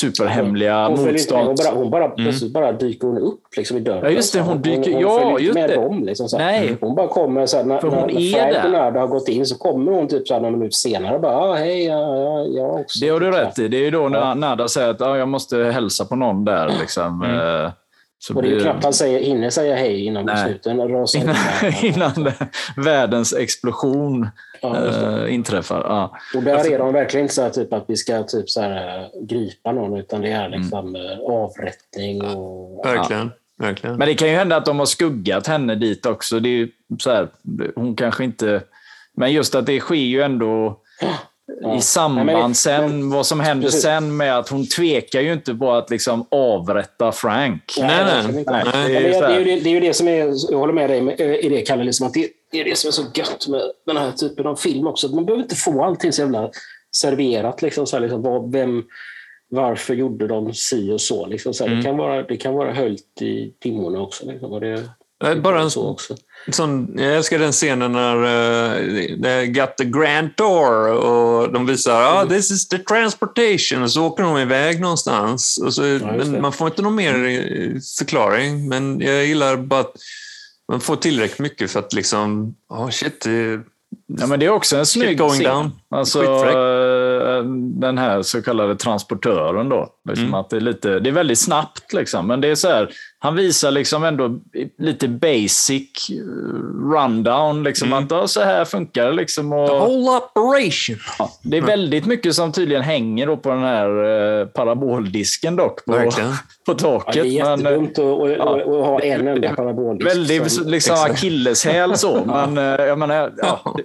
superhemliga Hon, inte med, hon bara, hon bara, plötsligt bara dyker hon upp liksom, i dörren. Ja, just det, hon dyker- hon, ja, följer inte just med det. dem. Liksom, så. Nej. Hon bara kommer, så här, när, För hon när, är där. och har gått in så kommer hon typ så här, några minuter senare och bara ah, hej, ja, ja, jag också. Det har du Typ rätt i. Det är ju då när Ja. Nada säger att ah, jag måste hälsa på någon där. Liksom. Eh, Så Och det är ju knappt han säger, hinner säga hej innan Nej. besluten rasar innan, [LAUGHS] innan världens explosion Ja, eh, inträffar. Ja. Och där är de verkligen inte så här, typ, att vi ska typ, så här, eh, gripa någon, utan det är liksom Mm. avrättning och... Verkligen. Verkligen. Men det kan ju hända att de har skuggat henne dit också. Det är ju så här, hon kanske inte... Men just att det sker ju ändå Ja. i samband Nej, men- sen, vad som händer Precis. sen med att hon tvekar ju inte på att liksom avrätta Frank. Nej, nej. det är men det, är det, det är ju det som är, jag håller med dig med, i det Kalle, liksom att det, det är det som är så gött med den här typen av film också. Man behöver inte få allting så jävla serverat. Liksom, så här, liksom, vad, vem, varför gjorde de si och så? Liksom, så här, Mm. det, kan vara, det kan vara höljt i dimmorna också. Liksom, och det, Bara en så också. sån, jag älskar den scenen när uh, got the grand tour och de visar ah, this is the transportation och så åker de iväg någonstans. Och så, men man får inte någon mer eh, förklaring, men jag gillar bara att man får tillräckligt mycket för att liksom, oh shit, Ja, men det är också en snygg going scen. down. Alltså, eh, den här så kallade transportören då. Liksom Mm. att det, är lite, det är väldigt snabbt, liksom. men det är så här, han visar liksom ändå lite basic eh, rundown. Liksom, Mm. Att ja, så här funkar det. Liksom, och, the whole operation. ja, det är väldigt mycket som tydligen hänger då på den här eh, paraboldisken dock, på, Verkligen. [LAUGHS] på Ja, taket. det är men, eh, jättedumt att, att, att, att ha en enda paraboldisk. Väldigt som- liksom akilleshäl så, [LAUGHS] men eh, jag menar, ja, det,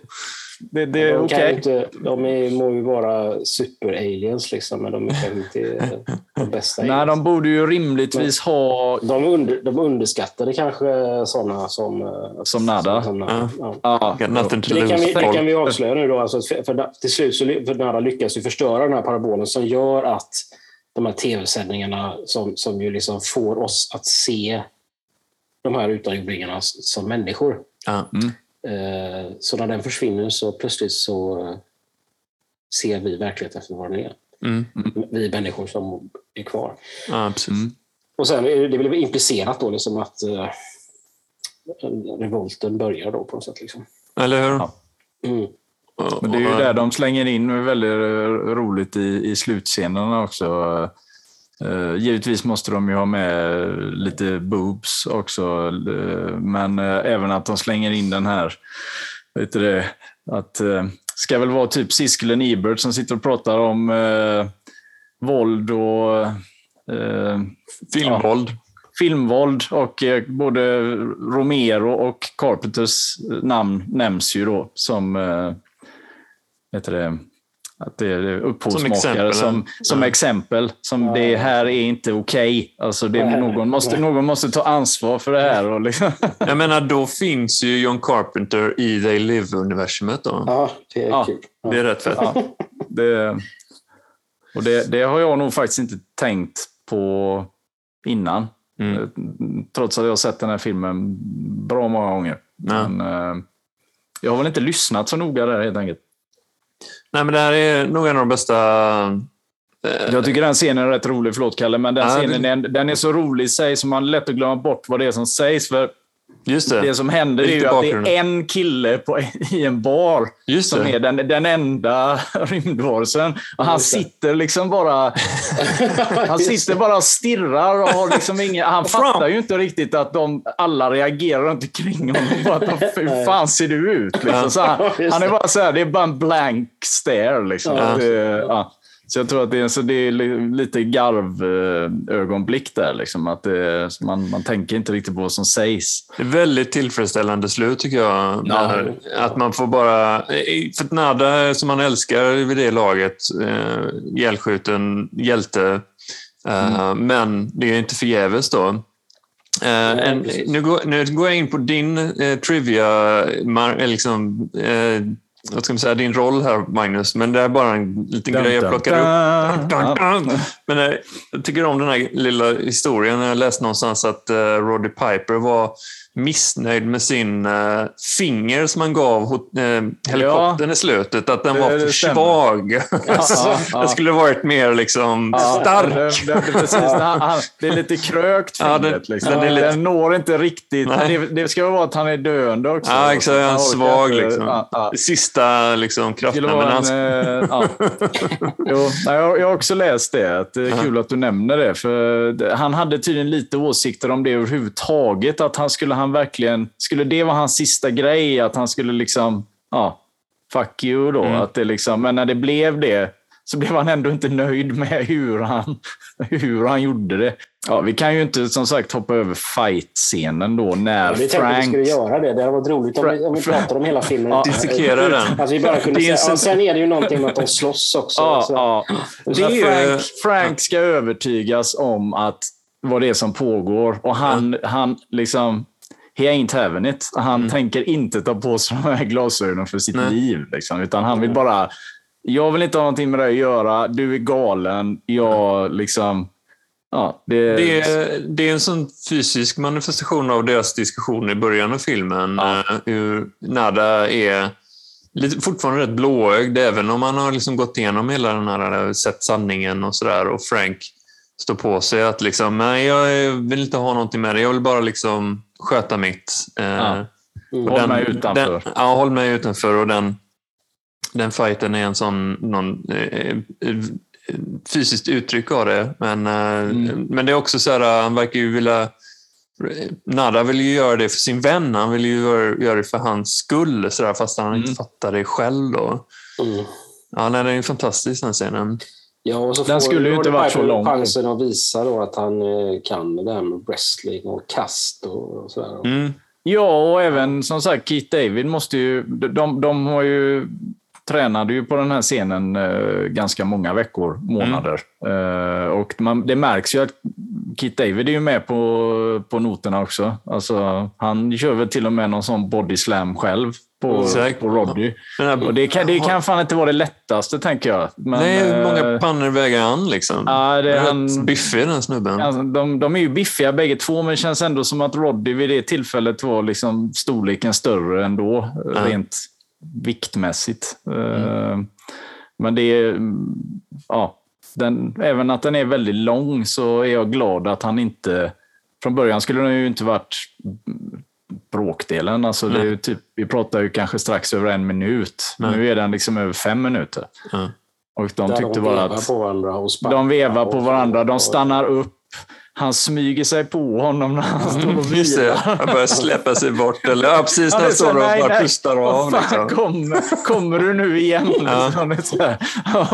det, det de, okej. inte, de är, må ju vara super-aliens, liksom, men de är kanske inte de bästa. Nej, aliens. de borde ju rimligtvis ha... De, under, de underskattade kanske sådana som... eh, Som Nada. Som, Ja. ja. Ja, Got nothing to Det, kan vi, lose. det kan folk. vi avslöja nu. Då, alltså, för, för, till slut så för Nada lyckas ju förstöra den här parabolen som gör att de här tv-sändningarna som, som ju liksom får oss att se de här utomjordingarna som människor. Ja. Eh, så när den försvinner så plötsligt så eh, ser vi verkligheten för vad den är. Mm. Vi människor som är kvar. Ja. Mm. Och sen är det väl implicerat då liksom att eh, revolten börjar då på något sätt. Liksom. Eller hur? Ja. Mm. Men det är ju där de slänger in väldigt roligt i, i slutscenerna också. Uh, givetvis måste de ju ha med lite boobs också, eh, men eh, även att de slänger in den här, vet du det, att ska väl vara typ Siskel Ebert som sitter och pratar om eh, våld och eh, Filmvåld. filmvåld och eh, både Romero och Carpenters namn nämns ju då som eh, heter det, att det är upphovsmakare exempel, som, som, ja. exempel. Som Ja. det här är inte okej. Alltså det, Nej, någon, måste, någon måste ta ansvar för det här. Och liksom. [LAUGHS] Jag menar, då finns ju John Carpenter i They Live-universumet. Då. Ja, det är Ja, kul. Det är rätt fett. Ja, [LAUGHS] det, och det, det har jag nog faktiskt inte tänkt på innan. Mm. Eh, Trots att jag har sett den här filmen bra många gånger. Ja. Men, eh, jag har väl inte lyssnat så noga där helt enkelt. Nej, men det här är nog en av de bästa eh, Jag tycker den scenen är rätt rolig, förlåt Kalle, men den Ja, scenen det- den, är så rolig i sig så man lätt att glömma bort vad det är som sägs. För just det. det som händer är Lite ju att det är en kille på, i en bar Just som är den, den enda [LAUGHS] rymdvarelsen. Och han sitter liksom bara... [LAUGHS] Han sitter bara och stirrar och har liksom ingen... Han [LAUGHS] fattar ju inte riktigt att de alla reagerar runt omkring honom. Bara att de, hur fan ser du ut? Liksom. Så han, han är bara så här, det är bara en blank stare. Liksom. Ja. Det, ja. Så jag tror att det är, så det är li- lite garv-ögonblick där. Liksom. Att det, man, man tänker inte riktigt på vad som sägs. Det är väldigt tillfredsställande slut tycker jag. När, att man får bara... För att Nada, som man älskar vid det laget, eh, ihjälskjuten hjälte. Eh, Men det är inte förgäves då. Eh, en, nu, går, nu går jag in på din eh, trivia, mar, eh, liksom, eh, vad ska man säga, din roll här Magnus, men det är bara en liten Dun, grej jag dun, plockade upp. dun. Dun, dun, dun. Men eh, jag tycker om den här lilla historien. Jag läste någonstans att uh, Roddy Piper var missnöjd med sin eh, finger som han gav eh, helikoptern i slutet. Att den Det- var det för svag. ja, [LAUGHS] ja. Den skulle varit mer liksom stark. Det, det, det, precis, [LAUGHS] det, han, han- det är lite krökt Ja, fingret. den- liksom. den är den, lite- når inte riktigt. Det, det ska vara att han är döende också. Ja, exakt. Han är svag liksom. Ja, ja. Sista liksom. Men vara han, eh, ja. [LAUGHS] jo, jag, jag har också läst det. Att det är kul att du nämner det. För det, han hade tydligen lite åsikter om det överhuvudtaget. Att han skulle han verkligen... Skulle det vara hans sista grej? Att han skulle liksom... Ja, fuck you då. Mm. Att det liksom, men när det blev det så blev han ändå inte nöjd med hur han, hur han gjorde det. Ja, vi kan ju inte som sagt hoppa över fight-scenen då när Vi tänkte att vi Frank... skulle göra det. Det hade varit roligt om vi, om vi pratade om hela filmen. Ja. Dissekera den. Alltså vi bara kunde säga, ja, sen är det ju någonting med att de slåss också. Ja, så. ja. Är- Frank, Frank ska övertygas om att vad det är som pågår. Och han, han liksom... He ain't having it. Han tänker inte ta på sig de här glasögonen för sitt Nej. liv. Liksom, utan han vill bara... Jag vill inte ha någonting med det att göra. Du är galen. Jag liksom... Ja, det, Det är, det är en sån fysisk manifestation av deras diskussion i början av filmen. Ja. eh, Hur Nada är lite, fortfarande rätt blåögd, även om han har liksom gått igenom hela den här, sett sanningen och sådär. Och Frank står på sig att liksom, nej, jag vill inte ha någonting med det. Jag vill bara liksom sköta mitt. Eh, Ja. Håll mig utanför. Den, ja, håll mig utanför. Och den, den fighten är en sån någon, eh, eh, fysiskt uttryck av det. Men, eh, Mm. men det är också så här, han verkar ju vilja... Nada vill ju göra det för sin vän. Han vill ju göra, göra det för hans skull, så där, fast han Mm. inte fattar det själv. Då. Mm. Ja, nej, den är ju fantastisk den scenen. Ja, och så Den får skulle ju inte varit så lång. chansen att visa då att han eh, kan det här med wrestling och kast och, och sådär. Mm. Ja, och även som sagt Keith David måste ju... De, de har ju tränade ju på den här scenen eh, ganska många veckor, månader. Eh, och man, det märks ju att Keith David är ju med på, på noterna också. Alltså, han kör väl till och med någon sån body slam själv på, Exakt. på Roddy. Här, Och det kan, det kan fan inte vara det lättaste, tänker jag. Men, nej, hur många eh, pannor väger han? Liksom? Ja, det är Han biffig den snubben. Alltså, de, de är ju biffiga bägge två, men det känns ändå som att Roddy vid det tillfället var liksom storleken större ändå, Ja. rent viktmässigt. Eh, Men det är... mm, Ja, den, även att den är väldigt lång så är jag glad att han inte... Från början skulle den ju inte varit bråkdelen. Alltså det är ju typ, vi pratar ju kanske strax över en minut. Nej. Nu är den liksom över fem minuter. Ja. Och de Där tyckte de bara att... på varandra och De vevar på och- varandra, de stannar upp. Han smyger sig på honom när han står och Just det, vilar. han börjar släppa sig bort. Eller, ja, precis när han står och bara pustar av. fan, Liksom. kommer, kommer du nu igen? Ja. Liksom.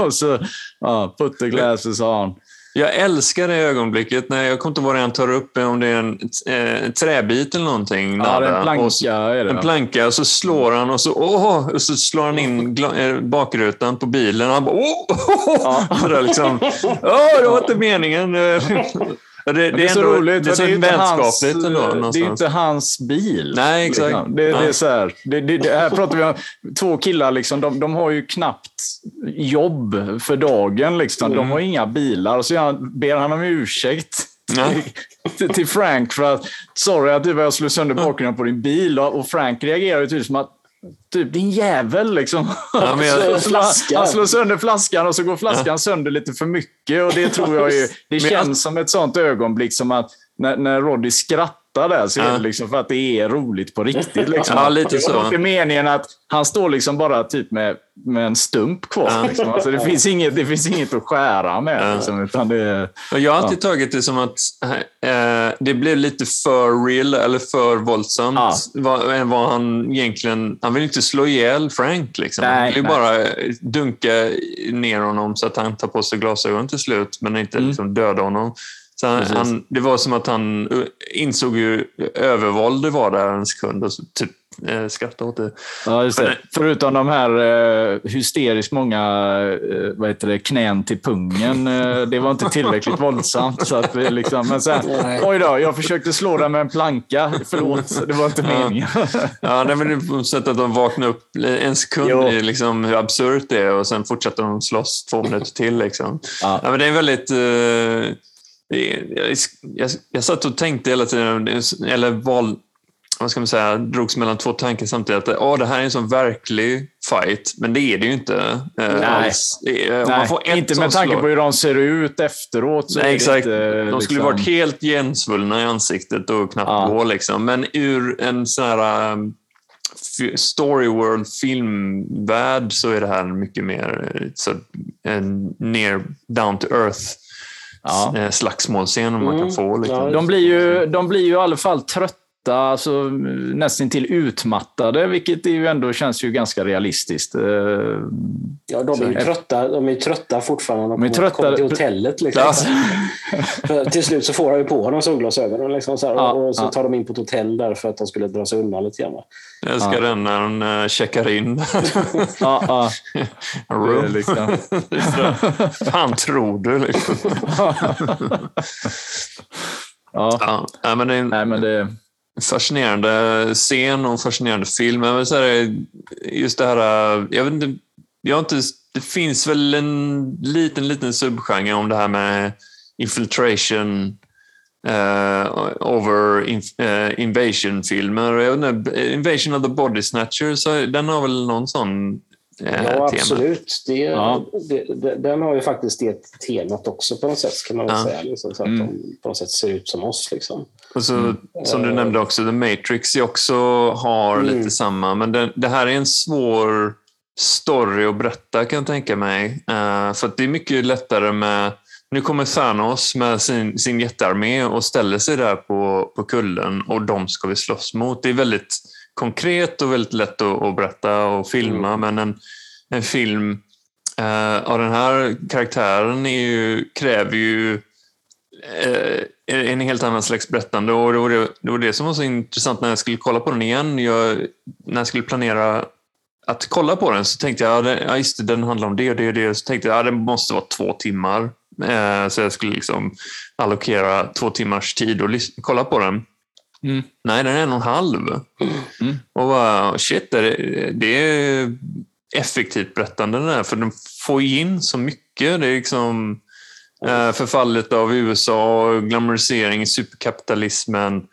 Och så, ja, put the glasses on. Jag älskar det ögonblicket. När jag kommer inte ihåg vad han tar upp, om det är en eh, träbit eller någonting. Ja, en planka. Så, är det, en planka och så slår han och så, åh, och så slår han in eh, bakrutan på bilen. Och han bara åh! [LAUGHS] Så där liksom, åh, det var inte meningen. [LAUGHS] Det, det, det är så ändå- roligt. Det är ju inte hans- ändå. Det är inte hans bil. Nej, exakt. Liksom. Det, det är så här, det, det, det, här pratar vi om två killar, liksom, de, de har ju knappt jobb för dagen. Liksom. Mm. De har inga bilar. Så han, ber han om ursäkt till, till Frank för att sorry att jag slog sönder bakgrunden på din bil. Och och Frank reagerar ju tydligt som att typ din jävel liksom. Ja, men jag- [LAUGHS] Flaskan. han slår sönder flaskan och så går flaskan sönder lite för mycket. Och det tror jag ju, [LAUGHS] det jag- känns som ett sånt ögonblick som att när, när Roddy skrattar där så är Ja. det liksom för att det är roligt på riktigt. Liksom. Ja, lite det var så. inte meningen att han står liksom bara typ med, med en stump kvar. Ja. Liksom. Alltså, det, finns inget, det finns inget att skära med. Ja. Liksom, utan det, Och Jag har alltid tagit det som att eh, det blev lite för real eller för våldsamt. Vad, vad han egentligen... Han vill inte slå ihjäl Frank. Liksom. Nej, han vill nej. bara dunka ner honom så att han tar på sig glasögon till slut, men inte Mm. liksom döda honom. Så han, han, det var som att han eh, insåg ju övervåld det var där en sekund och så typ eh, skrattade åt det. Ja, just det. Förutom de här eh, hysteriskt många eh, vad heter det, knän till pungen. Eh, det var inte tillräckligt våldsamt. Så att vi liksom, men sen, oj då, jag försökte slå den med en planka. Förlåt, det var inte meningen. Ja, nej, men det är på sätt att de vaknar upp en sekund Jo. i liksom hur absurt det är och sen fortsätter de slåss två minuter till. Liksom. Ja. Ja, men det är väldigt... eh, jag, jag, jag satt och tänkte hela tiden, eller val, vad ska man säga, drogs mellan två tankar samtidigt. Att åh, det här är en sån verklig fight, men det är det ju inte. eh, Nej. alls. Nej, inte med tanke slag- på hur de ser ut efteråt. Så Nej, exakt. inte, de skulle liksom- varit helt igensvullna i ansiktet och knappt Ja. gå. Liksom. Men ur en sån här um, story world filmvärld så är det här mycket mer eh, så, en ner down to earth Ja. eh, slagsmålscen om man kan Mm. få. Liksom. Ja, De blir, ju, de blir ju i alla fall trötta, alltså, nästan till utmattade, vilket ju ändå känns ju ganska realistiskt. Eh, Ja, de är ju trötta, de är trötta fortfarande när De är de trötta- kommer till hotellet. Liksom. Ja. [LAUGHS] Till slut så får han ju på honom solglasögonen. Liksom, så här, Ja, och så ja. tar de in på ett hotell där för att de skulle dra sig undan lite grann. Jag älskar den när hon uh, checkar in. [LAUGHS] [LAUGHS] ja, ja, Room. det är liksom. Fan tror du? Liksom. ja. Ja, nej, men det Nej, men det, fascinerande scen och fascinerande film. Jag vill säga, just det här, jag vet inte, jag har inte, det finns väl en liten, liten subgenre om det här med infiltration eh, over in, eh, invasion-filmer. Invasion of the Body Snatchers, så den har väl någon sån eh, Ja, tema? absolut. Det, Ja. det, det, den har ju faktiskt det temat också på något sätt, kan man väl Ja. säga. Liksom, så att Mm. de på något sätt ser ut som oss. Liksom. Och så, som du nämnde också, The Matrix också har Mm. lite samma. Men det, det här är en svår story att berätta kan jag tänka mig. Eh, för det är mycket lättare med... Nu kommer Thanos med sin, sin jättearmé och ställer sig där på, på kullen och de ska vi slåss mot. Det är väldigt konkret och väldigt lätt att, att berätta och filma. Men en, en film eh, av den här karaktären är ju, kräver ju en helt annan slags berättande. Och det, var det, det var det som var så intressant när jag skulle kolla på den igen. Jag, när jag skulle planera att kolla på den så tänkte jag, ja, just det, den handlar om det och det och det. Så tänkte jag, ja, det måste vara två timmar. Eh, så jag skulle liksom allokera två timmars tid och kolla på den. Mm. Nej, den är en och en halv. Mm. Och bara, shit, det, det är effektivt berättande det där. För den får in så mycket. Det är liksom eh, Eh, förfallet av USA, glamorisering, superkapitalismen.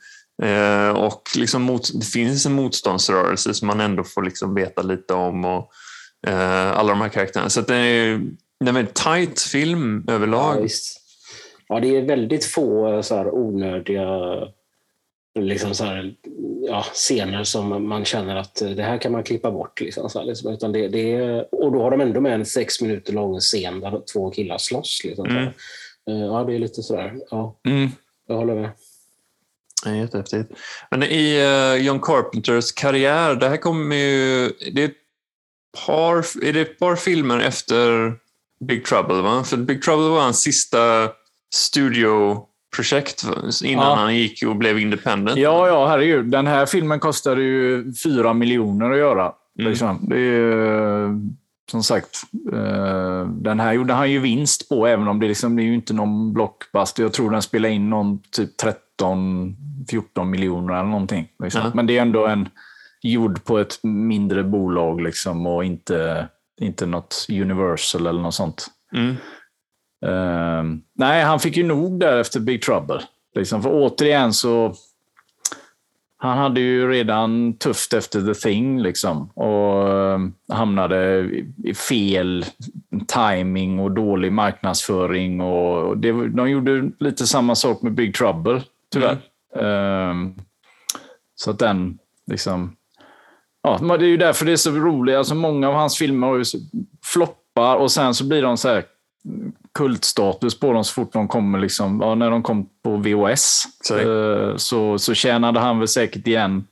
Eh, och liksom mot, det finns en motståndsrörelse som man ändå får liksom veta lite om. Och, eh, alla de här karaktärerna. Så att det är det är en väldigt tight film överlag. Ja, ja, det är väldigt få så här, onödiga liksom så här, ja, scener som man känner att eh, det här kan man klippa bort. Liksom, så här, liksom. Utan det, det är, och då har de ändå med en sex minuter lång scen där två killar slåss. Liksom. Mm. Eh, Ja, det är lite sådär. Ja, mm. jag håller med. Ja, jättehäftigt. Men i uh, John Carpenters karriär, det här kommer ju... Det är, ett par, är det ett par filmer efter Big Trouble, va? För Big Trouble var hans sista studioprojekt va? innan Ja. han gick och blev independent. Ja, ja, herregud. Den här filmen kostade ju fyra miljoner att göra. Mm. Liksom. Det är ju, som sagt, eh, den här gjorde han ju vinst på, även om det, liksom, det är ju inte någon blockbuster. Jag tror den spelade in någon typ 13-14 miljoner eller någonting. Liksom. Ja. Men det är ändå en gjord på ett mindre bolag liksom, och inte, inte något Universal eller något sånt. Mm. Eh, nej, han fick ju nog där efter Big Trouble. Liksom, för återigen så... han hade ju redan tufft efter The Thing liksom och eh, hamnade i fel timing och dålig marknadsföring. Och det, de gjorde lite samma sak med Big Trouble, tyvärr. Um, så att den liksom... Ja, det är ju därför det är så roligt. Alltså många av hans filmer har ju så- floppar och sen så blir de så här kultstatus på dem så fort de kommer. Liksom, ja, när de kom på VHS Så- eh, så, så tjänade han väl säkert igen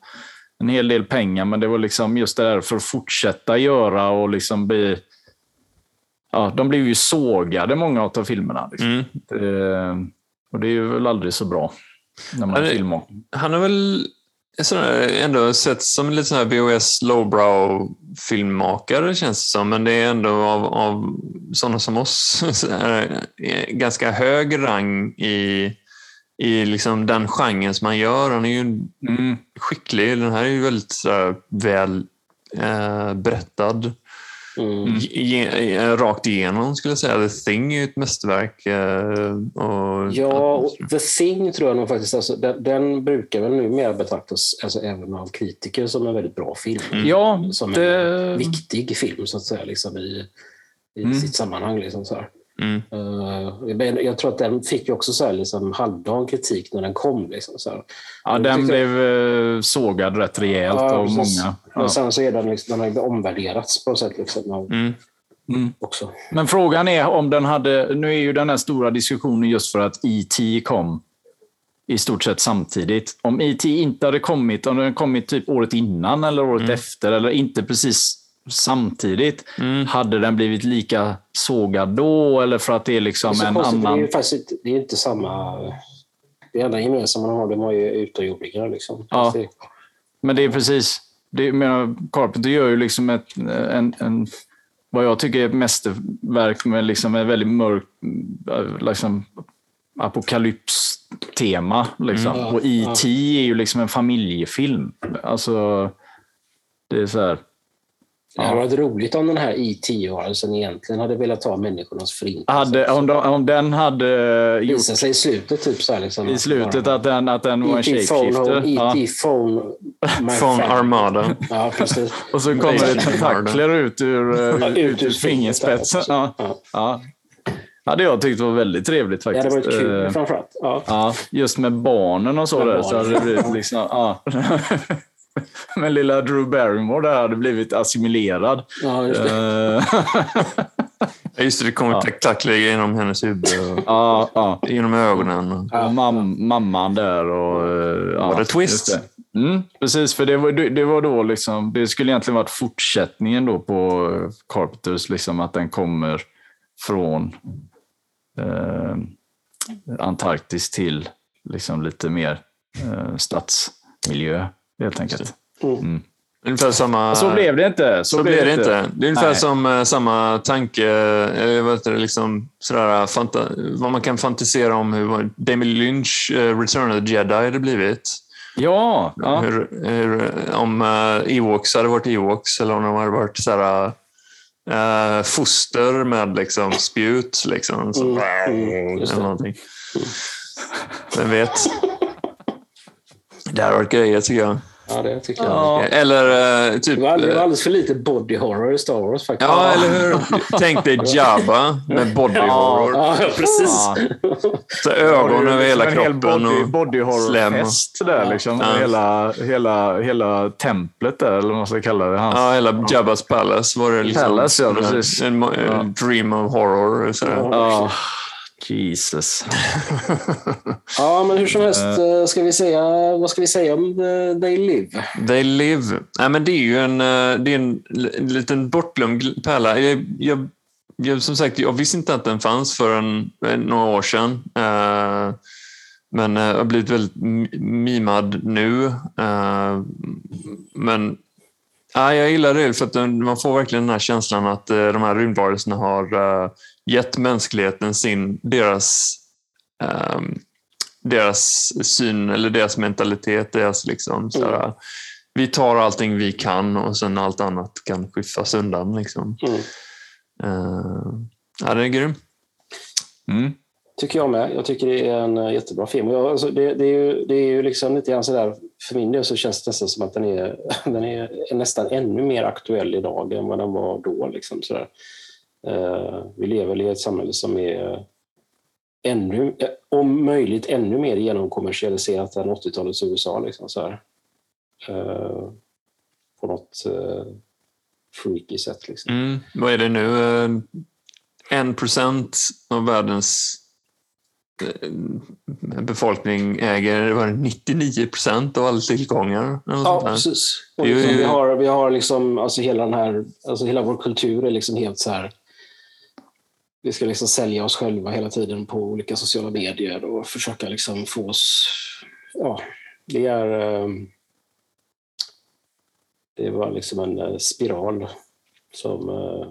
en hel del pengar. Men det var liksom just det där för att fortsätta göra och liksom bli... Ja, de blev ju sågade, många av filmerna. Liksom. Mm. Eh, och det är ju väl aldrig så bra när man filmar. Han har väl ändå sett som lite sån här VHS lowbrow-filmmakare känns det som, men det är ändå av, av sådana som oss [LAUGHS] eh, ganska hög rang i, i liksom den genren som han gör. Han är ju Mm. skicklig. Den här är ju väldigt så här, väl eh, berättad. Mm. Eh, rakt igenom skulle jag säga. The Thing är ju ett mästerverk. Eh, och, Ja, och The Thing tror jag nog faktiskt, alltså, den, den brukar väl numera betraktas alltså, även av kritiker som en väldigt bra film. Ja, Som det- en viktig film så att säga, liksom, i, i Mm. sitt sammanhang. Liksom, så här. Mm. Men jag tror att den fick ju också så här, liksom, halvdan kritik när den kom. Liksom, så här. Ja, Jag den tycker- blev eh, sågad rätt rejält Ja, av precis. många. Men Ja. sen så är den, liksom, den har omvärderats på något sätt. Liksom, av- Mm. också. Men frågan är om den hade... Nu är ju den här stora diskussionen just för att E.T. kom i stort sett samtidigt. Om E.T. inte hade kommit, om den kommit typ året innan eller året efter, eller inte precis samtidigt, hade den blivit lika sågad då? Eller för att det är Det är, liksom en konstigt, det är annan... ju faktiskt det är inte samma... Det enda gemensamma de har, de har ju utomjordingar. Liksom. Ja. Det- Men det är precis... Det, jag menar, Carpenter gör ju liksom ett, en, en, vad jag tycker är ett mästerverk med liksom ett väldigt mörkt liksom, apokalyps-tema. Liksom. Mm. Och E.T. är ju liksom en familjefilm. Alltså, det är så här... Det hade varit roligt om den här i 10-varelsen egentligen hade velat ta människornas förintelse. Hade, om, de, om den hade gjort Visar sig i slutet, typ så här, liksom, i slutet att den, att den var en phone, home, shapeshifter. Ja. E.T. phone, [LAUGHS] friend. Armada. Ja, precis. [LAUGHS] Och så kommer det tentakler ut ur, Ja, ut ut ur fingerspetsen. Ja. Ja. Ja. hade jag tyckt var väldigt trevligt Det hade faktiskt. varit kul Eh, framförallt. Ja. Ja, just med barnen och så. Med Där, så hade det barnen. blivit liksom, ja. [LAUGHS] Men lilla Drew Barrymore där hade blivit assimilerad. Ja, just det. Eh, Ja, Just det, det kommer tentakler genom hennes huvud och [LAUGHS] ja, ja. genom ögonen. Och mam, mamman där. Och, eh, ja, What a twist. Mm, precis, för det var, det det var då liksom, det skulle egentligen varit fortsättningen då på Carpenters, liksom att den kommer från eh, Antarktis till liksom lite mer eh, stadsmiljö helt enkelt. Ungefär samma... Så blev det inte. Så, Så blev det inte. Det är ungefär Nej. som eh, samma tanke, eh, vad heter det, liksom, sådär, fanta, vad man kan fantisera om hur Damien Lynch eh, Return of the Jedi hade blivit. Ja, ja. Hur, hur, om Ewoks hade varit Ewoks eller om de hade varit sådär, eh, foster med liksom, spjut. Liksom, så, Mm, eller någonting. Vem vet? Det hade varit grejer tycker jag. Ja, det tycker jag. Ja. Eller eh, typ... Det var alldeles, det var eh, alldeles för lite body horror i Star Wars faktiskt. Ja, eller hur? Tänk dig Jabba med body horror. Ja, precis. Ja. Så ögon över hela en hel kroppen body, och body horror-fest där liksom. Ja. Hela, hela, hela templet där, eller vad man ska kalla det. Hans. Ja, hela Jabbas Palace var det liksom. Palace, ja, precis. En, en, en dream of horror. Så Ja. Jesus. [LAUGHS] Ja, men hur som helst, eh, ska vi säga, vad ska vi säga om eh, They Live? They live. Nej, men det är ju en, eh, det är en, liten bortglömd pärla. Jag, jag, jag, som sagt, jag visste inte att den fanns förrän eh, några år sedan. Eh, men eh, har blivit väldigt mimad nu. Eh, men ja, jag gillar det för att man får verkligen den här känslan att eh, de här rymdvarelserna har eh, gett mänskligheten sin, deras ehm, deras syn eller deras mentalitet. Deras liksom, såhär, Vi tar allting vi kan och sen allt annat kan skyffas undan. Liksom. Mm. Uh, ja, den är grym. Mm. Tycker jag med. Jag tycker det är en eh, jättebra film. Jag, alltså, det, det, är ju, det är ju liksom lite grann sådär, för min del så känns det nästan som att den är, [LAUGHS] den är nästan ännu mer aktuell idag än vad den var då. Liksom, sådär. Eh, vi lever i ett samhälle som är ännu, eh, om möjligt ännu mer genomkommersialiserat än 80-talets USA. Liksom, så här. Eh, på något freaky sätt. Liksom. Mm. Vad är det nu? En procent av världens befolkning äger var det 99 procent av alla tillgångar. Ja, precis. Och ju- liksom, vi har, vi har liksom, alltså hela den här, alltså hela vår kultur är liksom helt så här. Vi ska liksom sälja oss själva hela tiden på olika sociala medier och försöka liksom få oss, ja, det är, eh, det var liksom en eh, spiral som eh,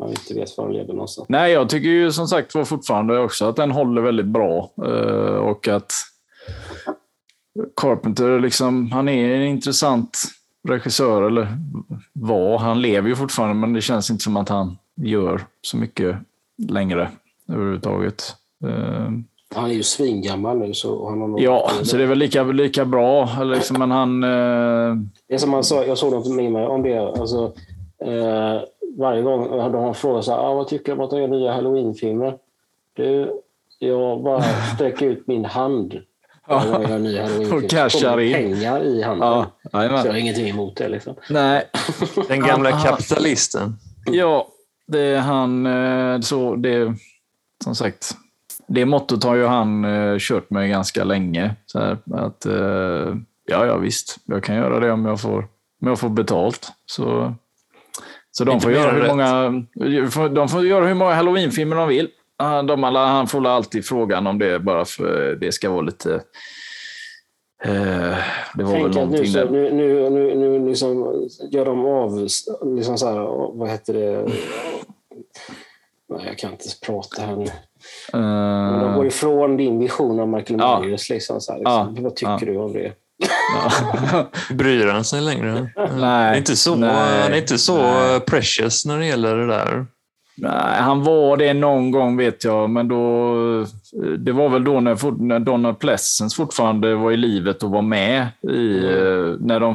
man inte vet var den leder någonstans. Nej, jag tycker ju som sagt var fortfarande också att den håller väldigt bra. eh, Och att Carpenter, liksom, han är en intressant regissör. Eller var. Han lever ju fortfarande, men det känns inte som att han gör så mycket längre överhuvudtaget. Eh, Han är ju svingammal nu så han har Ja, så det är väl lika, lika bra. Liksom, men han... eh, Det är som han sa, jag såg något med mig om det. Alltså, eh, varje gång hade han frågat så här, ah, vad tycker du om att de gör nya halloween-filmer? Du, jag bara [LAUGHS] sträcker ut min hand. Och cashar in. pengar i handen. Ja, så jag har ingenting emot det. Liksom. Nej, Den gamla [LAUGHS] Han- kapitalisten. Ja, det är han... eh, Så det, som sagt, det mottot har ju han eh, kört med ganska länge. Så här, att, eh, ja, ja, visst. Jag kan göra det om jag får, om jag får betalt. Så, så de får, göra hur rätt. många, de får göra hur många halloweenfilmer de vill. De alla, han får alltid frågan om det bara för det ska vara lite... Eh, det var väl nu, någonting så, där. nu, nu, nu, nu liksom gör de av, liksom så här, vad heter det? Nej, jag kan inte prata här nu. Men de går ifrån din vision av Michael Ja. Myers. Liksom, så här, liksom. Ja. Vad tycker Ja. du om det? Ja. Bryr han sig längre? Nej. Inte så, Nej. han är inte så Nej. precious när det gäller det där. Nej, han var det någon gång vet jag, men då... Det var väl då när, när Donald Pleasence fortfarande var i livet och var med i... eh, När de...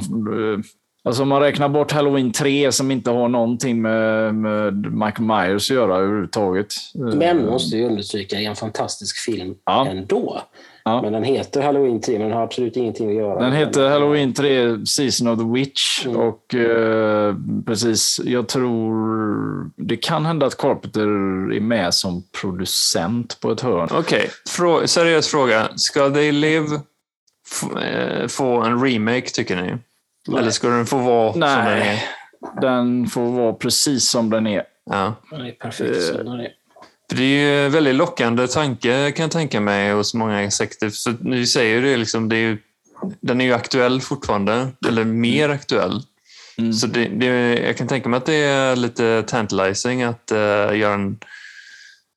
Alltså om man räknar bort Halloween 3 som inte har någonting med, med Michael Myers att göra överhuvudtaget. Men måste ju understryka, är en fantastisk film Ja. ändå. Ja. Men den heter Halloween 3, men den har absolut ingenting att göra Den heter Halloween 3 Season of the Witch. Mm. Och eh, precis, jag tror... Det kan hända att Carpenter är med som producent på ett hörn. Okej, frå seriös fråga. Ska They Live eh, få en remake, tycker ni? Eller ska den få vara som den är? Nej, den får vara precis som den är. Ja. Den är perfekt som den är. För det är ju en väldigt lockande tanke kan jag tänka mig hos många insekter. Så ni säger det, liksom, det är ju, den är ju aktuell fortfarande, eller mer aktuell. Mm. Så det, det, jag kan tänka mig att det är lite tantalizing att uh, göra en,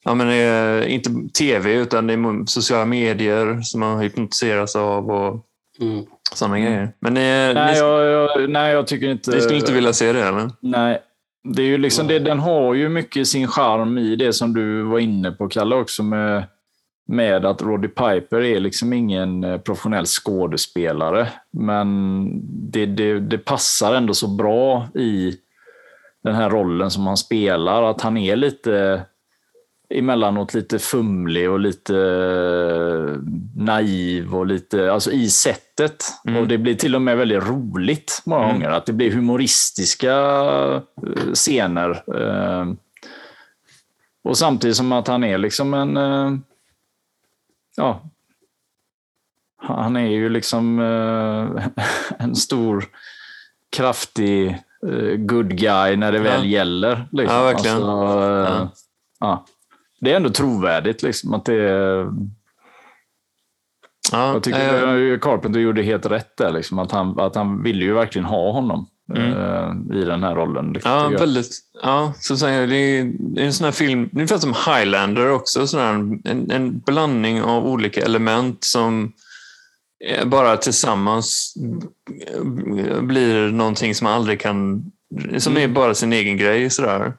ja, men, eh, inte tv utan det är sociala medier som man hypnotiseras av och Mm. sådana grejer. Men eh, Nej, ni, jag, jag, nej, jag tycker inte... ni skulle inte vilja se det eller? Nej. Det är ju liksom det, den har ju mycket sin charm i det som du var inne på, Kalle, också med, med att Roddy Piper är liksom ingen eh, professionell skådespelare. Men det, det, det passar ändå så bra i den här rollen som han spelar, att han är lite emellanåt lite fumlig och lite eh, naiv och lite, alltså i sättet. Mm. Och det blir till och med väldigt roligt många Mm. gånger. Att det blir humoristiska eh, scener. eh, Och samtidigt som att han är liksom en, ja, han är ju liksom [LAUGHS] en stor, kraftig good guy när det väl Ja. gäller. Liksom. Ja, verkligen. Alltså, Ja. ja. Det är ändå trovärdigt. Liksom, att det är, Ja, jag tycker att Carpenter gjorde helt rätt där. Liksom, att, han, att han ville ju verkligen ha honom eh, i den här rollen. Mm. Ja, väldigt. Ja, så säger jag, det, är, en sån här film, ungefär som Highlander också, sån här, en, en blandning av olika element som eh, bara tillsammans blir någonting som man aldrig kan, som är bara sin egen grej. Sådär.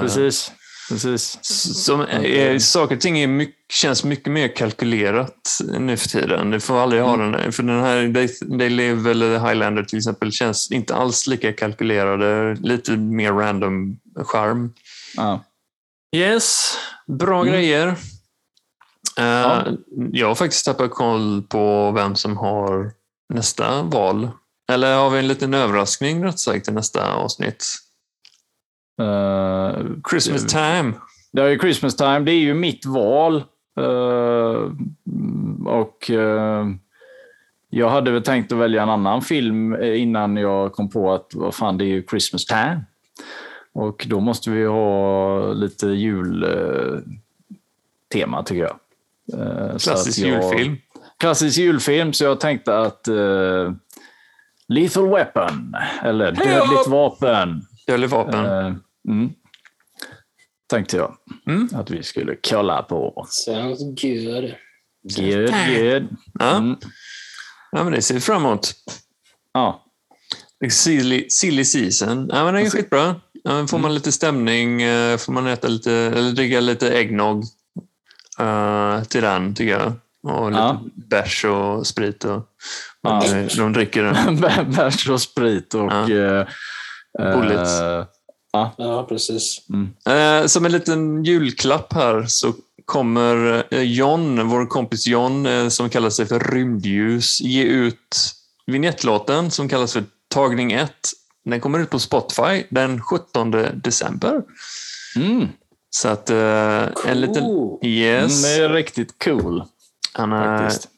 Precis. Precis. Som är, saker och ting är mycket, känns mycket mer kalkylerat nu för tiden. Du får aldrig ha den. För den här They, They Live eller The Highlander till exempel känns inte alls lika kalkylerade. Lite mer random charm. Ja. Yes, bra grejer. Eh, Jag har faktiskt tappat koll på vem som har nästa val. Eller har vi en liten överraskning rätt sagt till nästa avsnitt? Eh, Christmas time. Det är ju Christmas time. Det är ju mitt val. Eh, och eh, jag hade väl tänkt att välja en annan film innan jag kom på att vad fan, det är ju Christmas time. Och då måste vi ha lite jultema tycker jag. Klassisk jag- julfilm. Klassisk julfilm, så jag tänkte att Lethal Weapon, eller Dödligt vapen. Dödligt vapen. Eh, mm. Tänkte jag Mm. att vi skulle kolla på. Sounds good. Good, good. Ja. Mm. ja, men det ser vi fram emot. Ja. Silly, silly season. Ja, men det är skitbra. Ja, men får Mm. man lite stämning, eh, får man äta lite, eller dricka lite äggnog eh, till den, tycker jag. Och lite Ja. bärs och sprit. Och, Ja. de, de dricker den. [LAUGHS] Bärs och sprit och... Ja. Bullets. Ja, precis. Eh, som en liten julklapp här så kommer eh, John, vår kompis John, som kallar sig för Rymdljus, ge ut vignettlåten som kallas för Tagning 1. Den kommer ut på Spotify den 17 december. Mm. Så att eh, en liten... Cool. Yes. Den är riktigt cool. Han har, faktiskt.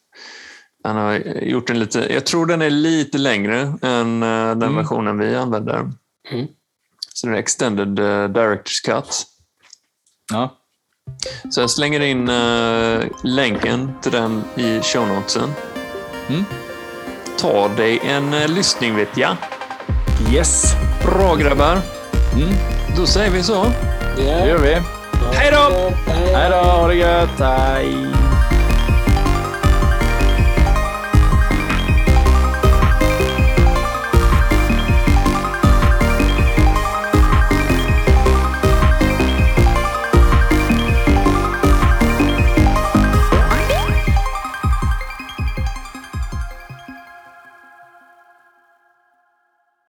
han har gjort en lite... Jag tror den är lite längre än den Mm. versionen vi använder. Mm. Så det är extended uh, director's cut. Ja. Så jag slänger in eh, länken till den i show notesen. Mm. Ta dig en uh, lyssning vet jag. Yes. Bra grabbar. Mm. Då säger vi så. Det gör vi. Hej då! Hej då, ha det gött. Hej.